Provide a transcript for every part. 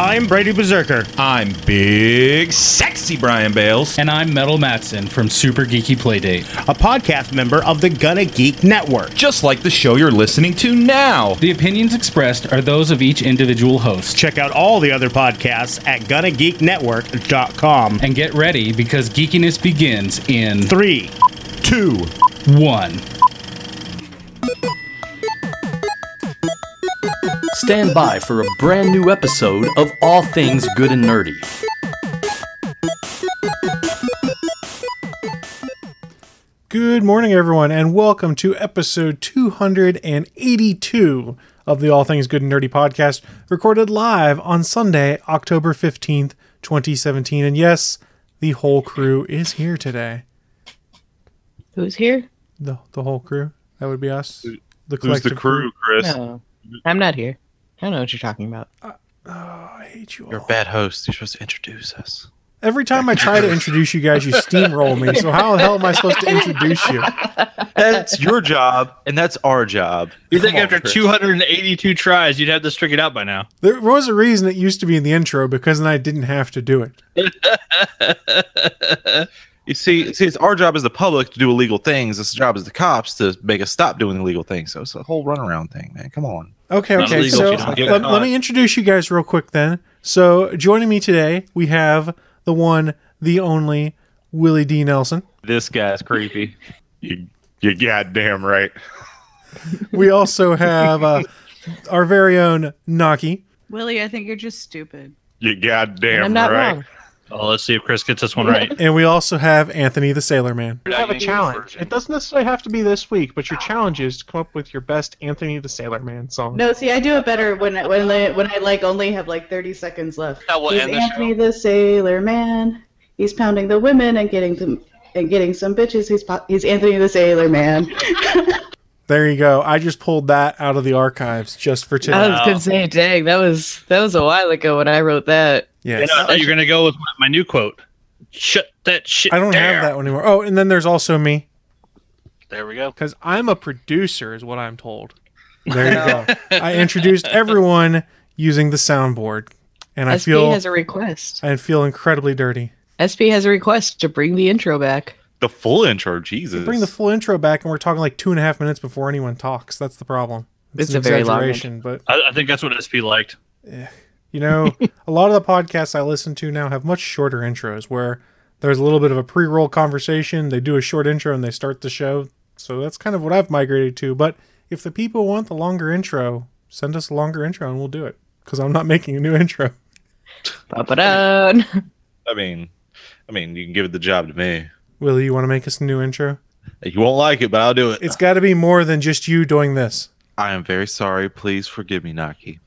I'm Brady Berserker. I'm big, sexy Brian Bales. And I'm Metal Matson from Super Geeky Playdate, a podcast member of the Gonna Geek Network. Just like the show you're listening to now. The opinions expressed are those of each individual host. Check out all the other podcasts at GonnaGeekNetwork.com. And get ready because geekiness begins in three, two, one. Stand by for a brand new episode of All Things Good and Nerdy. Good morning, everyone, and welcome to episode 282 of the All Things Good and Nerdy podcast, recorded live on Sunday, October 15th, 2017. And yes, the whole crew is here today. Who's here? The, the whole crew. That would be us. The Who's the crew, Chris? No, I'm not here. I don't know what you're talking about. Uh, oh, I hate you all. You're a bad host. You're supposed to introduce us. Every time I try to introduce you guys, you steamroll me. So how the hell am I supposed to introduce you? That's your job, and that's our job. You think after Chris. 282 tries, you'd have this figured out by now? There was a reason it used to be in the intro because then I didn't have to do it. you see, see, it's our job as the public to do illegal things. It's the job as the cops to make us stop doing illegal things. So it's a whole runaround thing, man. Come on. Okay, okay. So let, let me introduce you guys real quick then. So joining me today, we have the one, the only Willie D. Nelson. This guy's creepy. You, you goddamn right. we also have uh, our very own Naki. Willie, I think you're just stupid. You goddamn I'm not right. Wrong. Oh, let's see if Chris gets this one right. And we also have Anthony the Sailor Man. You have a challenge. It doesn't necessarily have to be this week, but your challenge is to come up with your best Anthony the Sailor Man song. No, see, I do it better when I, when I, when I like only have like 30 seconds left. That will He's end the Anthony show. the Sailor Man. He's pounding the women and getting them and getting some bitches. He's he's Anthony the Sailor Man. There you go. I just pulled that out of the archives just for today. I was gonna say, dang, that was that was a while ago when I wrote that. Yeah, you know, you're gonna go with my new quote. Shut that shit. I don't down. have that one anymore. Oh, and then there's also me. There we go. Because I'm a producer, is what I'm told. There you go. I introduced everyone using the soundboard, and I SP feel has a request. I feel incredibly dirty. SP has a request to bring the intro back the full intro. Jesus, bring the full intro back, and we're talking like two and a half minutes before anyone talks. That's the problem. It's, it's a very long one. but I, I, think that's what SP liked. Yeah. You know, a lot of the podcasts I listen to now have much shorter intros where there's a little bit of a pre-roll conversation. They do a short intro and they start the show. So that's kind of what I've migrated to. But if the people want the longer intro, send us a longer intro and we'll do it. Because I'm not making a new intro. I mean, I mean, you can give it the job to me. Willie, you want to make us a new intro? You won't like it, but I'll do it. It's got to be more than just you doing this. I am very sorry. Please forgive me, Naki.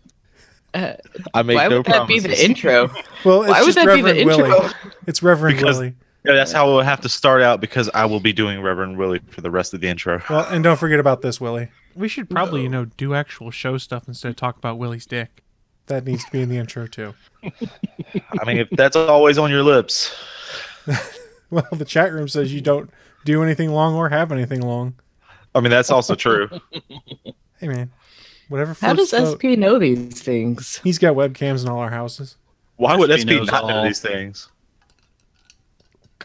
Uh, I make why no would that promises. be the intro? well, why would that Reverend be the Willie. intro? It's Reverend because, Willie. Yeah, that's how we'll have to start out because I will be doing Reverend Willie for the rest of the intro. Well, and don't forget about this, Willie. We should probably, you know, do actual show stuff instead of talk about Willie's dick. That needs to be in the intro too. I mean, if that's always on your lips. Well, the chat room says you don't do anything long or have anything long. I mean, that's also true. hey, man. Whatever. How does SP know these things? He's got webcams in all our houses. Why would SP, SP not all. know these things?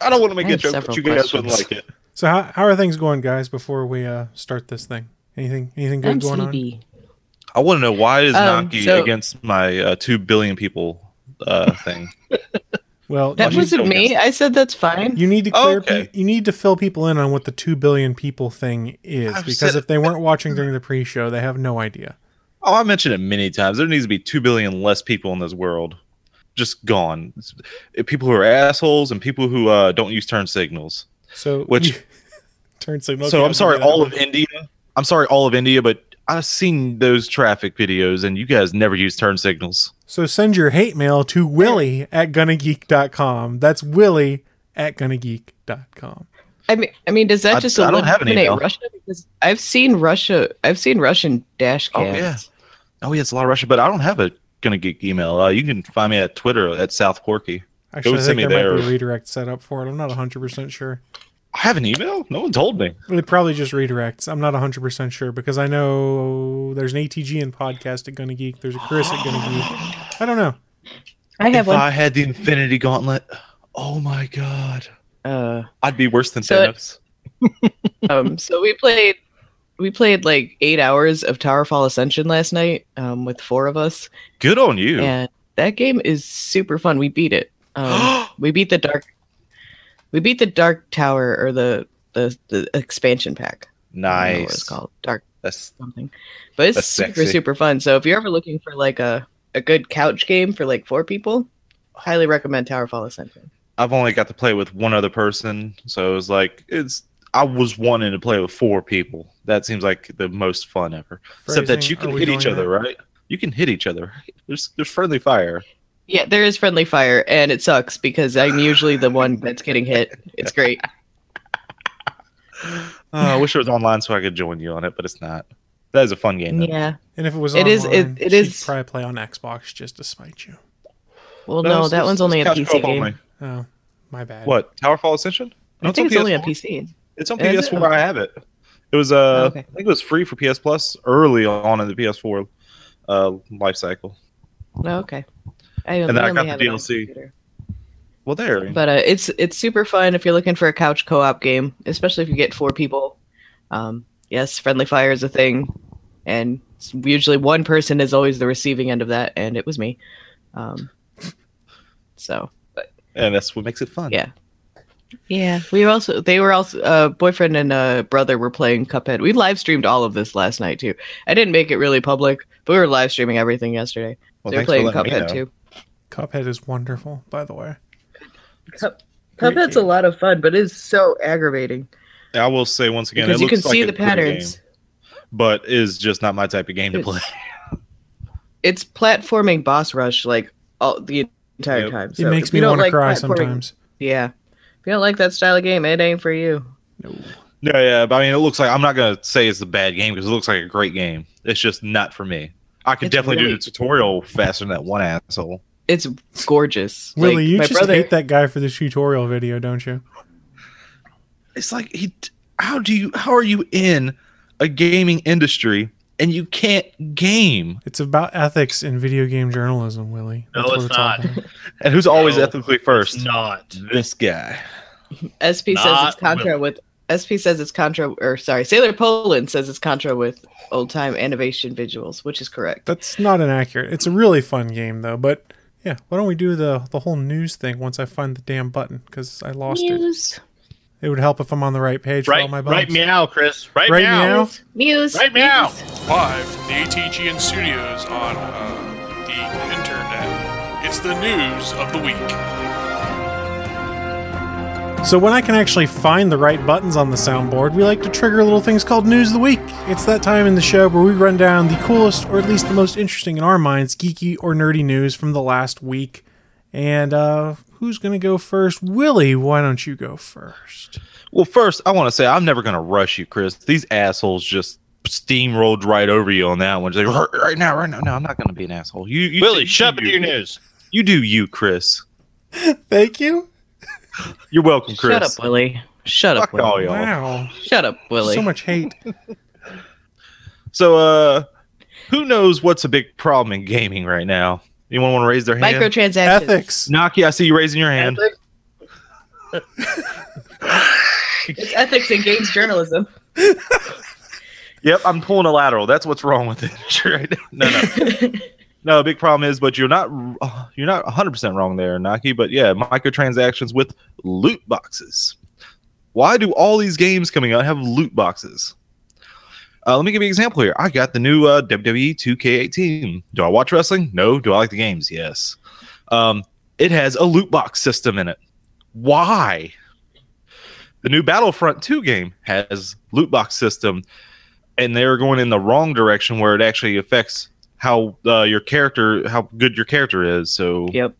I don't want to make a joke, but you guys wouldn't like it. So, how, how are things going, guys? Before we uh, start this thing, anything anything good I'm going sleepy. on? I want to know why is um, Naki so... against my uh, two billion people uh, thing? Well, that wasn't me. I said that's fine. You need to clear. Oh, okay. pe- you need to fill people in on what the two billion people thing is, I've because if they weren't watching during the pre-show, they have no idea. Oh, I mentioned it many times. There needs to be two billion less people in this world, just gone. People who are assholes and people who uh, don't use turn signals. So which turn signals. So I'm sorry, all of India. I'm sorry, all of India, but I've seen those traffic videos, and you guys never use turn signals. So send your hate mail to willie at gonnageek.com. That's willie at gonnageek.com. I mean, I mean, does that I, just I don't have any Russia? Because I've seen Russia, I've seen Russian dash cams. Oh yeah, oh yeah, it's a lot of Russia, but I don't have a Gonna Geek email. Uh, you can find me at Twitter at South Porky. Actually, I think there, there might be a redirect set up for it. I'm not 100 percent sure. I have an email? No one told me. It probably just redirects. I'm not 100% sure because I know there's an ATGN podcast at Gonna Geek. There's a Chris at Gonna Geek. I don't know. I have if one. I had the Infinity Gauntlet, oh my god, Uh, I'd be worse than So it- Thanos. um, so we played, we played like eight hours of Towerfall Ascension last night, um, with four of us, Good on you. and that game is super fun. We beat it. Um, we beat the dark, we beat the Dark Tower or the the the expansion pack. I don't know what it's called dark That's something, but it's super sexy. super fun. So if you're ever looking for like a a good couch game for like four people, highly recommend Towerfall Ascension. I've only got to play with one other person, so it was like it's. I was wanting to play with four people. That seems like the most fun ever. Except that you can hit each doing other, that? right? You can hit each other. There's there's friendly fire. Yeah, there is friendly fire, and it sucks because I'm usually the one that's getting hit. It's great. Oh, I wish it was online so I could join you on it, but it's not. That is a fun game. Though. Yeah. And if it was It is- it- online, it she'd is- probably play on Xbox just to spite you. Well, No, no, that one's only a couch PC game. only. Oh, my bad. What Towerfall Ascension? No, I think it's only on PC. It's on Is? PS4. I have it. It was uh, Okay. I think it was free for PS Plus early on in the PS4 uh life cycle. Oh, okay. I, And then I only got the have DLC. computer. Well, there. But uh, it's it's super fun if you're looking for a couch co-op game, especially if you get four people. Um, yes, friendly fire is a thing, and usually one person is always the receiving end of that, and it was me. Um, so, but and that's what makes it fun. Yeah. yeah, we were also they were also uh, boyfriend and uh, brother were playing Cuphead. We live streamed all of this last night too. I didn't make it really public, but we were live streaming everything yesterday. Well, They're thanks playing Cuphead too. Cuphead is wonderful, by the way. Cup- Great Cuphead's a lot of fun, but it's so aggravating I will say once again, because it you can like see the patterns. game, but is just not my type of game to play. It's platforming boss rush like all the entire Yep. time. It makes me want to like cry sometimes. Yeah, if you don't like that style of game, it ain't for you. No. No, yeah, but I mean, it looks like I'm not gonna say it's a bad game because it looks like a great game. It's just not for me. I could It's definitely do the tutorial faster than that one asshole. It's gorgeous. Willie, Like, you my just brother, hate that guy for the tutorial video, don't you? It's like he. How do you? How are you in a gaming industry and you can't game? It's about ethics in video game journalism, Willie. No, That's what it's all not. about. And who's always No, ethically first? It's not. This guy. SP says it's contra with SP says it's contra or sorry, Sailor Poland says it's contra with old time animation visuals, which is correct. That's not inaccurate. It's a really fun game, though. But yeah, why don't we do the the whole news thing once I find the damn button? Because I lost it. News. It would help if I'm on the right page for all Right, my right buttons. meow, Chris. Right, Right meow. meow? News. Right meow. Live from the ATGN studios on uh, the internet. It's the news of the week. So when I can actually find the right buttons on the soundboard, we like to trigger little things called News of the Week. It's that time in the show where we run down the coolest, or at least the most interesting in our minds, geeky or nerdy news from the last week. And uh, who's going to go first? Willie, why don't you go first? Well, first, I want to say I'm never going to rush you, Chris. These assholes just steamrolled right over you on that one. Just like, right, right now, right now. No, I'm not going to be an asshole. You, you Willie, you shut up do with your news. You do you, Chris. Thank you. You're welcome, Chris. Shut up, Willie. Shut up, Fuck all y'all. Wow. Shut up, Willie. So much hate. So, uh, who knows what's a big problem in gaming right now? Anyone want to raise their hand? Microtransactions. Ethics. Naki, I see you raising your hand. It's ethics in games journalism. Yep, I'm pulling a lateral. That's what's wrong with it. right now. No, no. No, big problem is, but you're not you're not 100 percent wrong there, Naki. But yeah, microtransactions with loot boxes. Why do all these games coming out have loot boxes? Uh, let me give you an example here. I got the new uh, WWE 2K18. Do I watch wrestling? No. Do I like the games? Yes. Um, it has a loot box system in it. Why? The new Battlefront 2 game has loot box system, and they're going in the wrong direction where it actually affects how uh, your character, how good your character is. So Yep.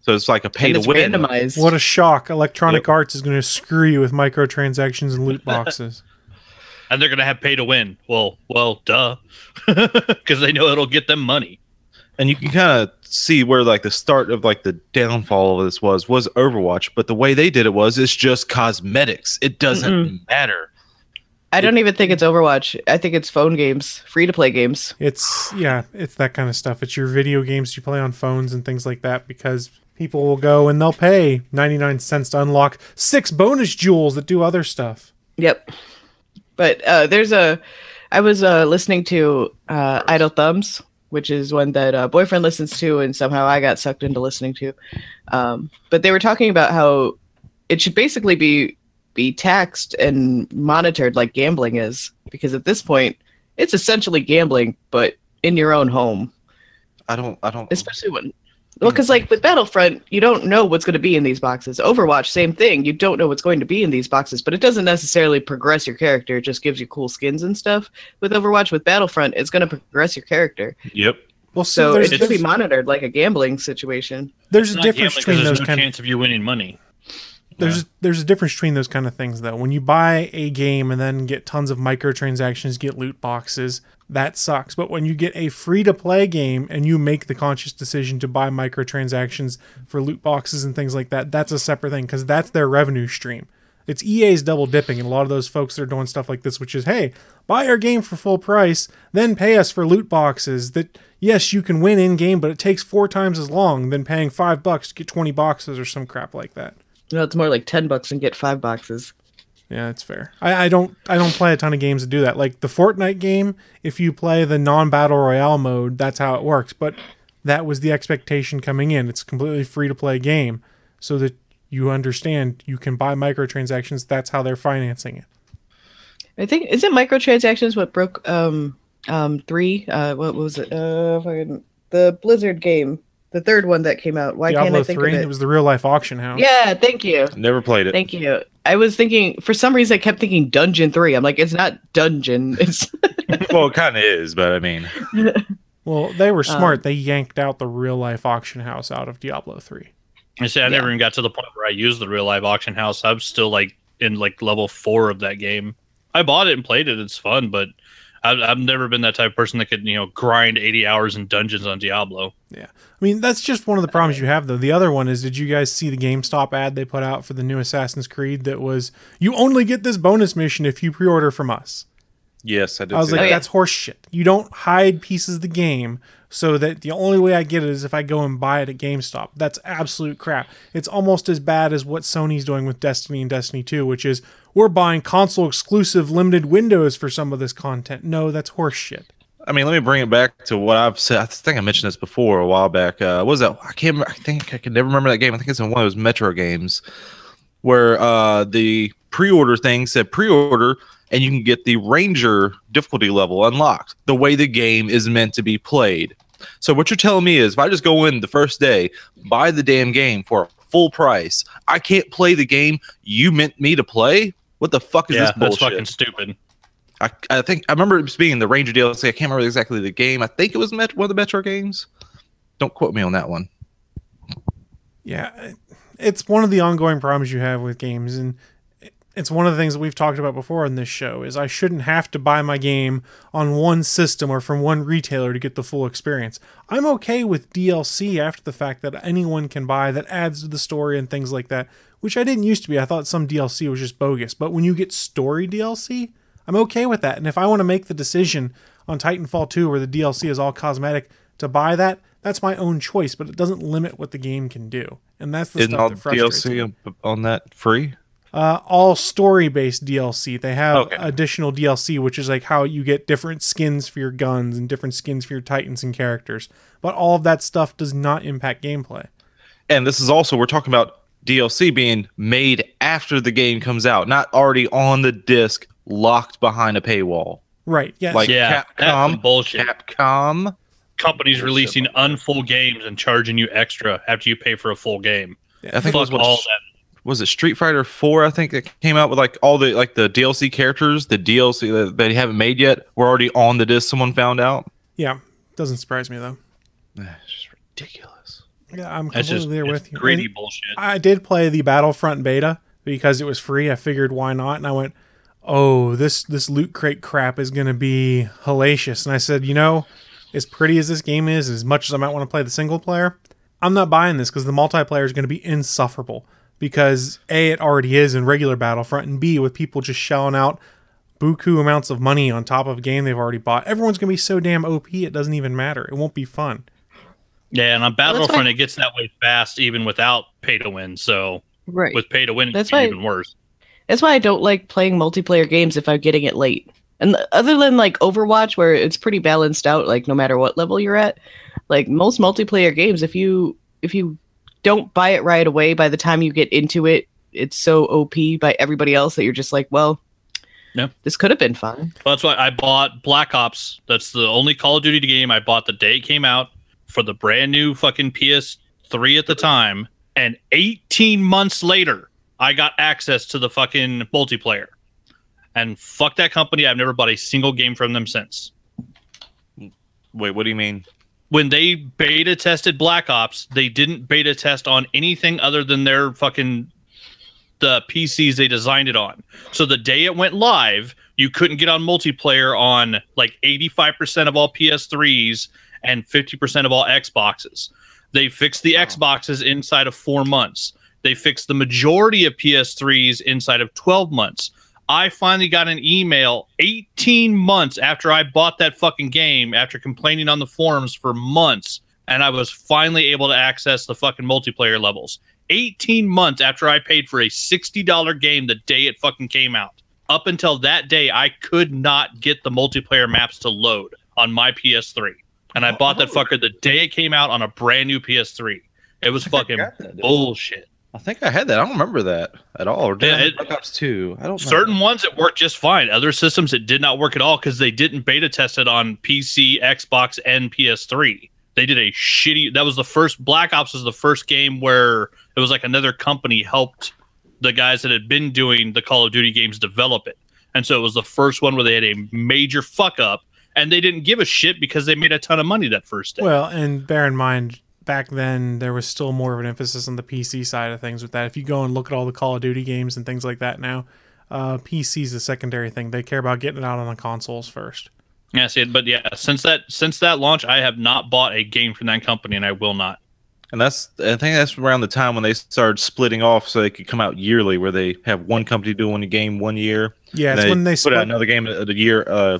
so it's like a pay And to it's win. randomized. What a shock. Electronic Yep. Arts is going to screw you with microtransactions and loot boxes. And they're gonna have pay to win. Well, well, duh, because they know it'll get them money. and you can kind of see where like the start of like the downfall of this was was Overwatch, but the way they did it was it's just cosmetics. It doesn't matter. I don't even think it's Overwatch. I think it's phone games, free to play games. It's yeah, it's that kind of stuff. It's your video games you play on phones and things like that because people will go and they'll pay 99 cents to unlock six bonus jewels that do other stuff. Yep. But uh, there's a I was uh, listening to uh, Idle Thumbs, which is one that uh, boyfriend listens to, and somehow I got sucked into listening to. Um, but they were talking about how it should basically be be taxed and monitored like gambling is, because at this point, it's essentially gambling, but in your own home. I don't. I don't. Especially when well, because like with Battlefront, you don't know what's going to be in these boxes. Overwatch, same thing. You don't know what's going to be in these boxes, but it doesn't necessarily progress your character. It just gives you cool skins and stuff. With Overwatch, with Battlefront, it's going to progress your character. Yep. Well, So there's, it should be monitored like a gambling situation. there's It's a difference between there's those no kind of chance of you winning money. There's there's a difference between those kind of things though. When you buy a game and then get tons of microtransactions, get loot boxes, that sucks. But when you get a free to play game and you make the conscious decision to buy microtransactions for loot boxes and things like that, that's a separate thing because that's their revenue stream. It's EA's double dipping, and a lot of those folks that are doing stuff like this, which is, hey, buy our game for full price, then pay us for loot boxes. That yes, you can win in game, but it takes four times as long than paying five bucks to get twenty boxes or some crap like that. No, it's more like ten bucks and get five boxes. Yeah, that's fair. I, I don't I don't play a ton of games that do that. Like the Fortnite game, if you play the non-battle royale mode, that's how it works. But that was the expectation coming in. It's a completely free to play game, so that you understand you can buy microtransactions. That's how they're financing it. I think isn't microtransactions what broke um um three uh what was it uh the Blizzard game the third one that came out why can't I think three, of it it? was the real life auction house. yeah, thank you, Never played it. thank you. I was thinking for some reason I kept thinking Dungeon three. I'm like it's not Dungeon. It's well, it kind of is, but I mean, Well, they were Um, smart. they yanked out the real life auction house out of Diablo three. I say I never even got to the point where I used the real life auction house. I'm still like in like level four of that game. I bought it and played it. It's fun, but I've, I've never been that type of person that could you know grind 80 hours in dungeons on Diablo. Yeah. I mean, that's just one of the problems you have, though. The other one is did you guys see the GameStop ad they put out for the new Assassin's Creed that was, you only get this bonus mission if you pre order from us? yes, I did. I was like, that. that's horseshit. You don't hide pieces of the game so that the only way I get it is if I go and buy it at GameStop. That's absolute crap. It's almost as bad as what Sony's doing with Destiny and Destiny 2, which is we're buying console exclusive limited windows for some of this content. No, that's horseshit. I mean, let me bring it back to what I've said. I think I mentioned this before a while back. Uh, what was that? I can't. Remember, I think I can never remember that game. I think it's in one of those Metro games where uh, the pre-order thing said pre-order, and you can get the Ranger difficulty level unlocked. The way the game is meant to be played. So what you're telling me is, if I just go in the first day, buy the damn game for full price, I can't play the game you meant me to play. What the fuck is yeah, this that's fucking stupid. I, I think I remember it being the Ranger DLC. I can't remember exactly the game. I think it was Met- one of the Metro games. Don't quote me on that one. Yeah, it's one of the ongoing problems you have with games, and it's one of the things that we've talked about before on this show. Is I shouldn't have to buy my game on one system or from one retailer to get the full experience. I'm okay with DLC after the fact that anyone can buy that adds to the story and things like that, which I didn't used to be. I thought some DLC was just bogus, but when you get story DLC, I'm okay with that. And if I want to make the decision on Titanfall 2 where the DLC is all cosmetic to buy that, that's my own choice, but it doesn't limit what the game can do. And that's the Isn't stuff all that frustrates me. DLC on- on that free? Uh, all story based DLC. They have Okay. additional DLC, which is like how you get different skins for your guns and different skins for your Titans and characters. But all of that stuff does not impact gameplay. And this is also we're talking about DLC being made after the game comes out, not already on the disc locked behind a paywall. Right. Yes. Like Yeah, that's Capcom, bullshit. Capcom. Companies releasing unfull games and charging you extra after you pay for a full game. Yeah, I think it was what, all that. was it Street Fighter Four? I think that came out with like all the like the DLC characters, the DLC that they haven't made yet, were already on the disc. Someone found out. yeah. Doesn't surprise me though. It's just ridiculous. Yeah, I'm That's completely just there with you. greedy And bullshit. I did play the Battlefront beta because it was free. I figured why not, and I went, "Oh, this this loot crate crap is going to be hellacious." And I said, "You know, as pretty as this game is, as much as I might want to play the single player, I'm not buying this because the multiplayer is going to be insufferable. Because a, it already is in regular Battlefront, and b, with people just shelling out buku amounts of money on top of a game they've already bought. Everyone's gonna be so damn OP it doesn't even matter. It won't be fun. Yeah, and on Battlefront, it gets that way fast, even without pay to win. So Right. with pay to win, That's it's why- even worse. That's why I don't like playing multiplayer games if I'm getting it late. And other than like Overwatch, where it's pretty balanced out, like no matter what level you're at, like most multiplayer games, if you if you don't buy it right away, by the time you get into it, it's so OP by everybody else that you're just like, well, Yeah. this could have been fun. Well, that's why I bought Black Ops. That's the only Call of Duty game I bought the day it came out for the brand new fucking PS3 at the time. And 18 months later, I got access to the fucking multiplayer. And fuck that company. I've never bought a single game from them since. Wait, what do you mean? When they beta tested Black Ops, they didn't beta test on anything other than their fucking the PCs they designed it on. So the day it went live, you couldn't get on multiplayer on like 85% of all PS3s and 50% of all Xboxes. They fixed the Xboxes inside of 4 months. They fixed the majority of PS3s inside of 12 months. I finally got an email 18 months after I bought that fucking game after complaining on the forums for months and I was finally able to access the fucking multiplayer levels. 18 months after I paid for a $60 game the day it fucking came out. Up until that day, I could not get the multiplayer maps to load on my PS3. And I bought that fucker the day it came out on a brand new PS3. It was fucking that, bullshit. I think I had that. I don't remember that at all. Or did Yeah, I it- Black Ops 2? I don't know. Certain ones it worked just fine. Other systems it did not work at all because they didn't beta test it on PC, Xbox, and PS3. They did a shitty. That was the first. Black Ops was the first game where it was like another company helped the guys that had been doing the Call of Duty games develop it, and so it was the first one where they had a major fuck up, and they didn't give a shit because they made a ton of money that first day. Well, and bear in mind, back then there was still more of an emphasis on the PC side of things with that. If you go and look at all the Call of Duty games and things like that now, uh, PC's a secondary thing. They care about getting it out on the consoles first. yeah, see, but yeah, since that since that launch, I have not bought a game from that company, and I will not. And that's I think that's around the time when they started splitting off so they could come out yearly, where they have one company doing a game one year. Yeah, and it's when they put split- out another game a a year, uh,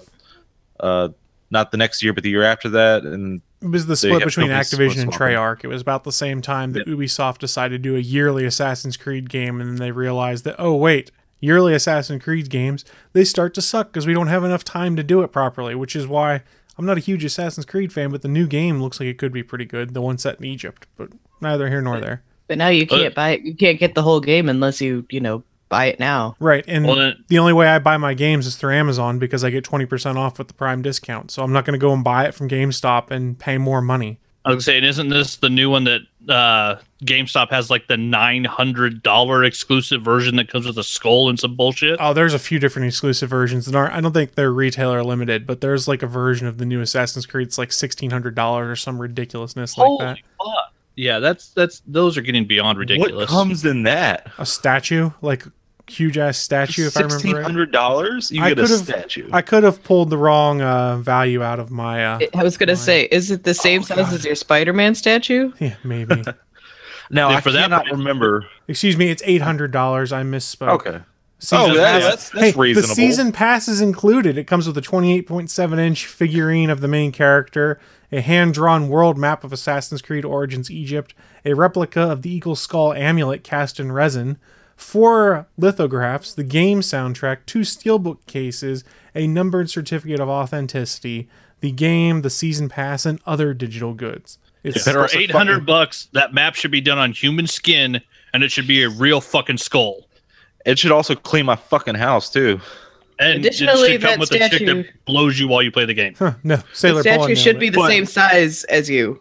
uh, not the next year, but the year after that. And It was the split between Activision and. Treyarch. It was about the same time that Ubisoft decided to do a yearly Assassin's Creed game, and then they realized that oh wait, yearly Assassin's Creed games they start to suck because we don't have enough time to do it properly. Which is why I'm not a huge Assassin's Creed fan, but the new game looks like it could be pretty good. The one set in Egypt, but neither here nor there. But now you can't buy it. You can't get the whole game unless you, you know, buy it now. Right, and Well, then- the only way I buy my games is through Amazon because I get 20% off with the Prime discount. So I'm not going to go and buy it from GameStop and pay more money. I was saying, isn't this the new one that uh, GameStop has like the nine hundred dollar exclusive version that comes with a skull and some bullshit? Oh, there's a few different exclusive versions that aren't. I don't think they're retailer limited, but there's like a version of the new Assassin's Creed. It's like sixteen hundred dollars or some ridiculousness like that. fuck! Yeah, that's that's those are getting beyond ridiculous. what comes in that? A statue, like huge ass statue. If I remember Sixteen right. hundred dollars? You I get a could've- statue. I could have pulled the wrong uh, value out of my. Uh, I was gonna say, is it the same size as your Spider-Man statue? yeah, maybe. now Yeah, I for that cannot price- remember. Excuse me, it's eight hundred dollars. I misspoke. Okay. Season oh, that, that's that's hey, reasonable. The season pass is included. It comes with a 28.7 inch figurine of the main character, a hand drawn world map of Assassin's Creed Origins Egypt, a replica of the Eagle Skull amulet cast in resin, four lithographs, the game soundtrack, two steelbook cases, a numbered certificate of authenticity, the game, the season pass, and other digital goods. It's For eight hundred bucks, that map should be done on human skin, and it should be a real fucking skull. It should also clean my fucking house too. And Additionally, it should come that with a chick statue- that blows you while you play the game. Huh, no, Sailor The statue Paul should be it. the same size as you.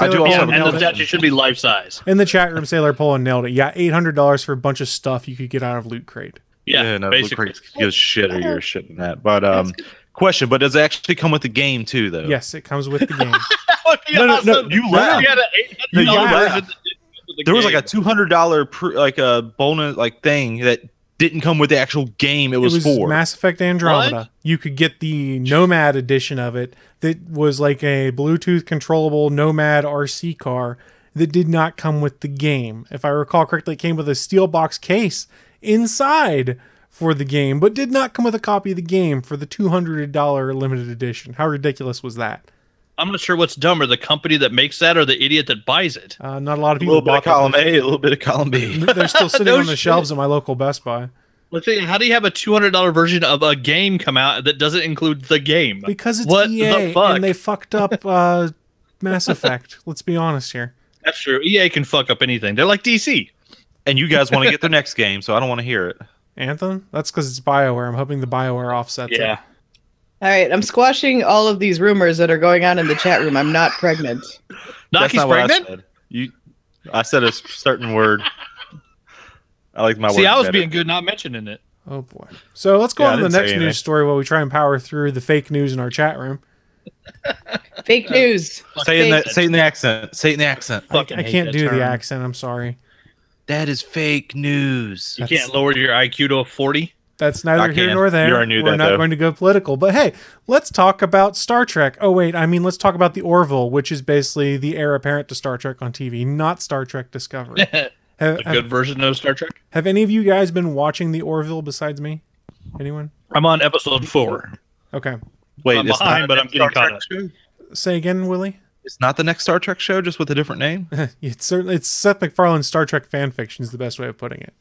Yeah. I do also Paul have a and the statue should be life size. In the chat room, Sailor Poland nailed it. Yeah, eight hundred dollars for a bunch of stuff you could get out of Loot Crate. Yeah, no, basically. Loot Crate's gives shit or you're shitting that. But um, question: But does it actually come with the game too, though? Yes, it comes with the game. That No, no, no, you If laughed. you had an No, $800 you laughed. version that didn't come with the There was like a two hundred dollar pr- like a bonus like thing that didn't come with the actual game. It was, it was for. Mass Effect Andromeda. What? You could get the Nomad edition of it that was like a Bluetooth controllable Nomad RC car that did not come with the game. If I recall correctly, it came with a steel box case inside for the game, but did not come with a copy of the game for the $200 limited edition. How ridiculous was that? I'm not sure what's dumber, the company that makes that or the idiot that buys it. Uh, not a lot of people. A people little bit of column version. A, a little bit of column B. They're still sitting No on the shit. shelves at my local Best Buy Let's say, how do you have a $200 version of a game come out that doesn't include the game? because it's what EA the fuck? and they fucked up uh, Mass Effect. Let's be honest here. That's true. EA can fuck up anything. They're like DC. And you guys want to get their next game, so I don't want to hear it. Anthem? That's because it's BioWare. I'm hoping the BioWare offsets it. Yeah. All right, I'm squashing all of these rumors that are going on in the chat room. I'm not pregnant. That's Naki's not what I said. You, I said a certain word. I like my See, word I was better. being good not mentioning it. Oh boy. So let's go Yeah, on to the next news story while we try and power through the fake news in our chat room. Fake news. Say in the say in the accent. Say in the accent. I, Fucking I can't do term. the accent. I'm sorry. That is fake news. You That's- can't lower your IQ to a 40. That's neither here nor there. You already knew We're that, not though. going to go political. But hey, let's talk about Star Trek. Oh wait, I mean let's talk about the Orville, which is basically the heir apparent to Star Trek on TV, not Star Trek Discovery. have, A have, good version of Star Trek. have any of you guys been watching the Orville besides me? Anyone? I'm on episode four. Okay. Wait, I'm it's behind, not but I'm getting Star caught Trek up. show? Say again, Willie. It's not the next Star Trek show, just with a different name. It's certainly it's Seth MacFarlane's Star Trek fan fiction is the best way of putting it.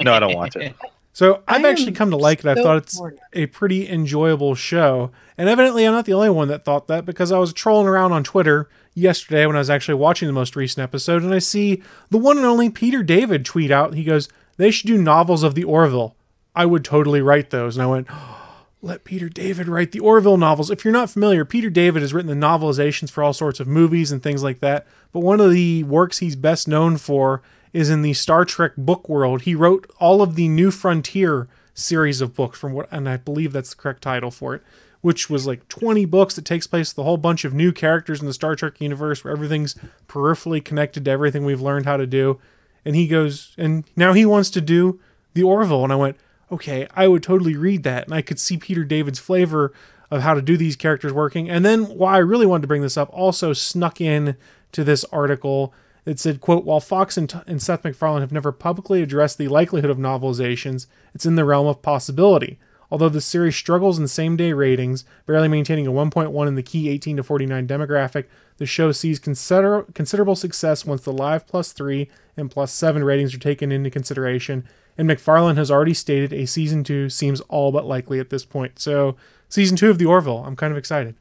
No, I don't watch it. So I've actually come to like it. I so thought it's a pretty enjoyable show. And evidently, I'm not the only one that thought that because I was trolling around on Twitter yesterday when I was actually watching the most recent episode, and I see the one and only Peter David tweet out. He goes, They should do novels of the Orville. I would totally write those. And I went, oh, let Peter David write the Orville novels. If you're not familiar, Peter David has written the novelizations for all sorts of movies and things like that. But one of the works he's best known for is in the Star Trek book world. He wrote all of the New Frontier series of books from what and I believe that's the correct title for it, which was like 20 books that takes place with a whole bunch of new characters in the Star Trek universe where everything's peripherally connected to everything we've learned how to do. And he goes and now he wants to do the Orville and I went, okay, I would totally read that. And I could see Peter David's flavor of how to do these characters working. And then why I really wanted to bring this up also snuck in to this article. It said, quote, while Fox and, and Seth MacFarlane have never publicly addressed the likelihood of novelizations, it's in the realm of possibility. Although the series struggles in same day ratings, barely maintaining a 1.1 in the key 18 to 49 demographic, the show sees consider- considerable success once the live plus 3 and plus 7 ratings are taken into consideration. And MacFarlane has already stated a season 2 seems all but likely at this point. So, season 2 of The Orville, I'm kind of excited.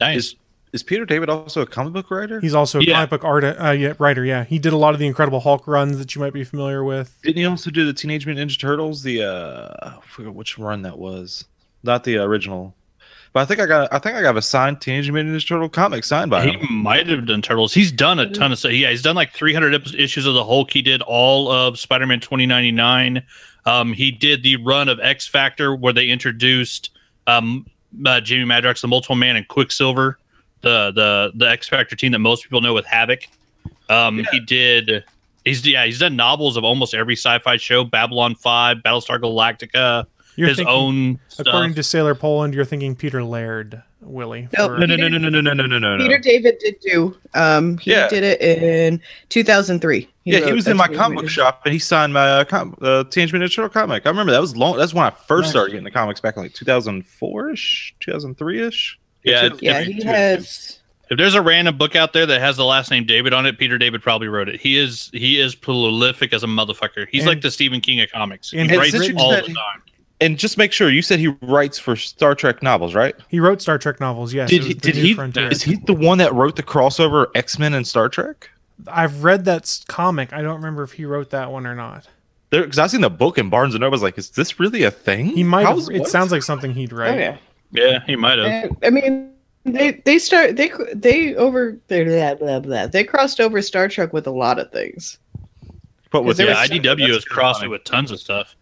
Nice. Is is Peter David also a comic book writer? He's also a Yeah. comic book art, uh, yeah, writer. Yeah, he did a lot of the Incredible Hulk runs that you might be familiar with. Didn't he also do the Teenage Mutant Ninja Turtles? The uh, I forget which run that was. Not the original, but I think I got I think I got a signed Teenage Mutant Ninja Turtle comic signed by He him. He might have done Turtles. He's done a ton of stuff. Yeah, he's done like 300 issues of the Hulk. He did all of Spider-Man 2099. Um, he did the run of X Factor where they introduced um, uh, Jamie Madrox, the Multiple Man, and Quicksilver, the the the X Factor team that most people know with Havoc. Um, He did. He's yeah. He's done novels of almost every sci-fi show: Babylon Five, Battlestar Galactica. You're his thinking- own According to Sailor Poland, you're thinking Peter Laird, Willie. Nope. for- No, no, no, no, no, no, no, no, no, no. Peter David did do. Um, he Yeah. did it in 2003. Yeah, he was in my comic book shop and he signed my uh, com- uh, Teenage Mutant Ninja Turtle comic. I remember that was long. That's when I first Nice. started getting the comics back in like 2004 ish, 2003 ish. Yeah, Yeah, he has. If there's a random book out there that has the last name David on it, Peter David probably wrote it. He is he is prolific as a motherfucker. He's And- like the Stephen King of comics. He and it's writes all the time. And just make sure you said he writes for Star Trek novels, right? He wrote Star Trek novels. Yes. did he? Did he? Frontier. Is he the one that wrote the crossover X Men and Star Trek? I've read that comic. I don't remember if he wrote that one or not. Because I seen the book in Barnes and Noble. I was like, is this really a thing? He might. Have, it what? sounds like something he'd write. Oh yeah. Yeah, he might have. And, I mean, they they start they they over they blah blah blah. They crossed over Star Trek with a lot of things. But with there Yeah, IDW has that's crossed funny. it with tons of stuff.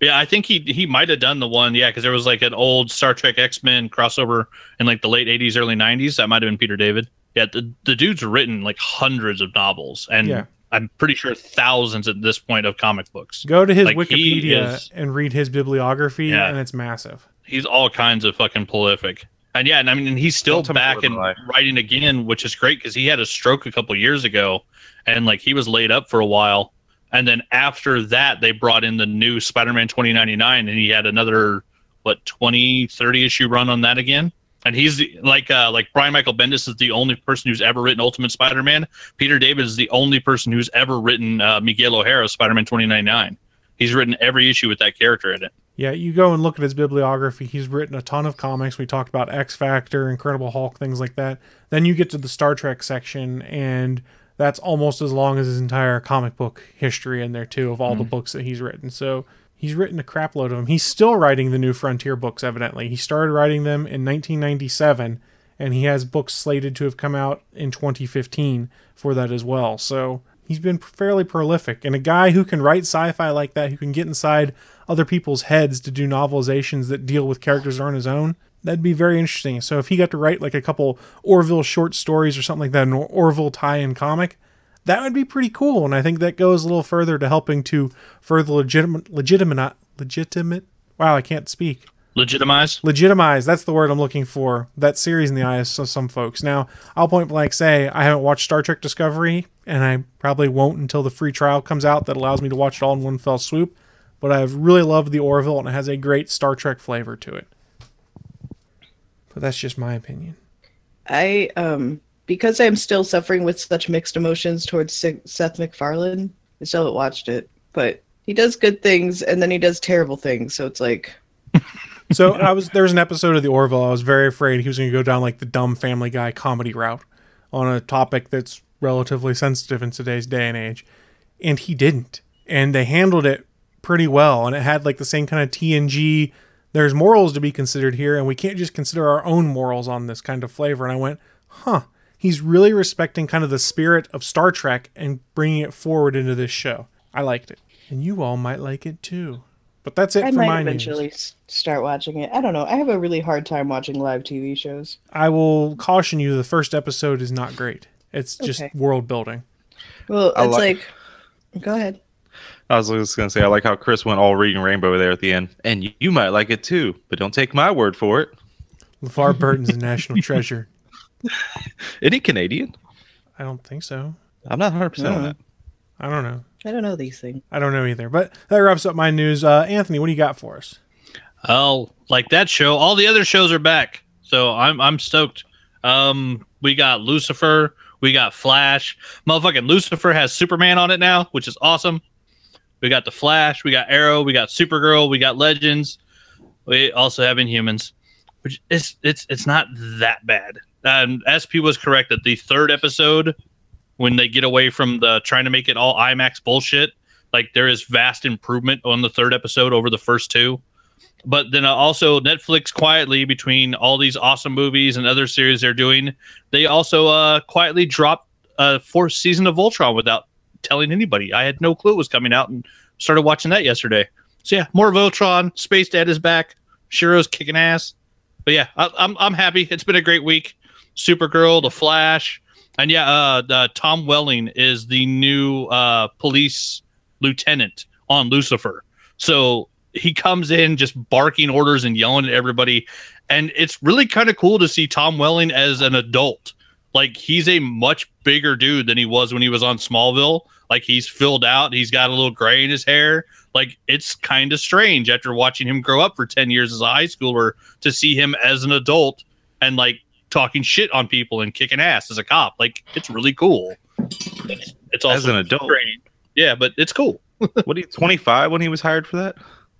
Yeah, I think he he might have done the one. Yeah, because there was like an old Star Trek X Men crossover in like the late '80s, early '90s. That might have been Peter David. Yeah, the the dude's written like hundreds of novels, and Yeah. I'm pretty sure thousands at this point of comic books. Go to his Like, Wikipedia is- and read his bibliography, Yeah. and it's massive. He's all kinds of fucking prolific. And yeah, and I mean, he's still Don't tell me back and writing again, which is great because he had a stroke a couple years ago, and like he was laid up for a while. And then after that, they brought in the new Spider-Man 2099, and he had another what 20, 30 issue run on that again. And he's the, like uh, like Brian Michael Bendis is the only person who's ever written Ultimate Spider-Man. Peter David is the only person who's ever written uh, Miguel O'Hara Spider-Man 2099. He's written every issue with that character in it. Yeah, you go and look at his bibliography. He's written a ton of comics. We talked about X Factor, Incredible Hulk, things like that. Then you get to the Star Trek section, and that's almost as long as his entire comic book history in there too of all the mm-hmm. books that he's written. So he's written a crap load of them. He's still writing the new Frontier books. Evidently, he started writing them in 1997, and he has books slated to have come out in 2015 for that as well. So he's been fairly prolific, and a guy who can write sci-fi like that, who can get inside other people's heads to do novelizations that deal with characters that aren't his own. That'd be very interesting. So if he got to write like a couple Orville short stories or something like that, an Orville tie-in comic, that would be pretty cool. And I think that goes a little further to helping to further legitimate, legitimate, legitimate. Wow, I can't speak. Legitimize. Legitimize. That's the word I'm looking for. That series in the eyes of some folks. Now, I'll point blank say I haven't watched Star Trek Discovery, and I probably won't until the free trial comes out that allows me to watch it all in one fell swoop. But I've really loved the Orville, and it has a great Star Trek flavor to it. But that's just my opinion. I um because I'm still suffering with such mixed emotions towards Se- Seth MacFarlane. I still haven't watched it, but he does good things and then he does terrible things. So it's like So I was there was an episode of the Orville. I was very afraid he was going to go down like the dumb Family Guy comedy route on a topic that's relatively sensitive in today's day and age, and he didn't. And they handled it pretty well, and it had like the same kind of TNG. There's morals to be considered here, and we can't just consider our own morals on this kind of flavor. And I went, huh. He's really respecting kind of the spirit of Star Trek and bringing it forward into this show. I liked it, and you all might like it too. But that's it I for might my news. eventually s start watching it. I don't know. I have a really hard time watching live TV shows. I will caution you: the first episode is not great. It's just Okay. world building. Well, I it's like- like, go ahead. I was just gonna say I like how Chris went all reading Rainbow there at the end, and you, you might like it too, but don't take my word for it. LeVar Burton's a national treasure. Isn't he Canadian? I don't think so. I'm not 100 percent on that. I don't know. I don't know these things. I don't know either. But that wraps up my news. Uh, Anthony, what do you got for us? Oh, like that show. All the other shows are back, so I'm I'm stoked. Um, we got Lucifer, we got Flash. Motherfucking Lucifer has Superman on it now, which is awesome. We got the Flash, we got Arrow, we got Supergirl, we got Legends. We also have Inhumans, which is it's it's not that bad. Um, SP was correct that the third episode, when they get away from the trying to make it all IMAX bullshit, like there is vast improvement on the third episode over the first two but then uh, also Netflix quietly between all these awesome movies and other series they're doing, they also uh, quietly dropped a fourth season of Voltron without telling anybody. I had no clue it was coming out and started watching that yesterday. So yeah, more Voltron. Space Dad is back. Shiro's kicking ass. But yeah, I, I'm I'm happy. It's been a great week. Supergirl, The Flash, and yeah, uh, uh, Tom Welling is the new uh, police lieutenant on Lucifer. So he comes in just barking orders and yelling at everybody. And it's really kind of cool to see Tom Welling as an adult. Like he's a much bigger dude than he was when he was on Smallville. Like he's filled out, he's got a little gray in his hair. Like it's kind of strange after watching him grow up for 10 years as a high schooler to see him as an adult and like talking shit on people and kicking ass as a cop. Like it's really cool. It's, it's also As an adult. strange. Yeah, but it's cool. what he 25 when he was hired for that?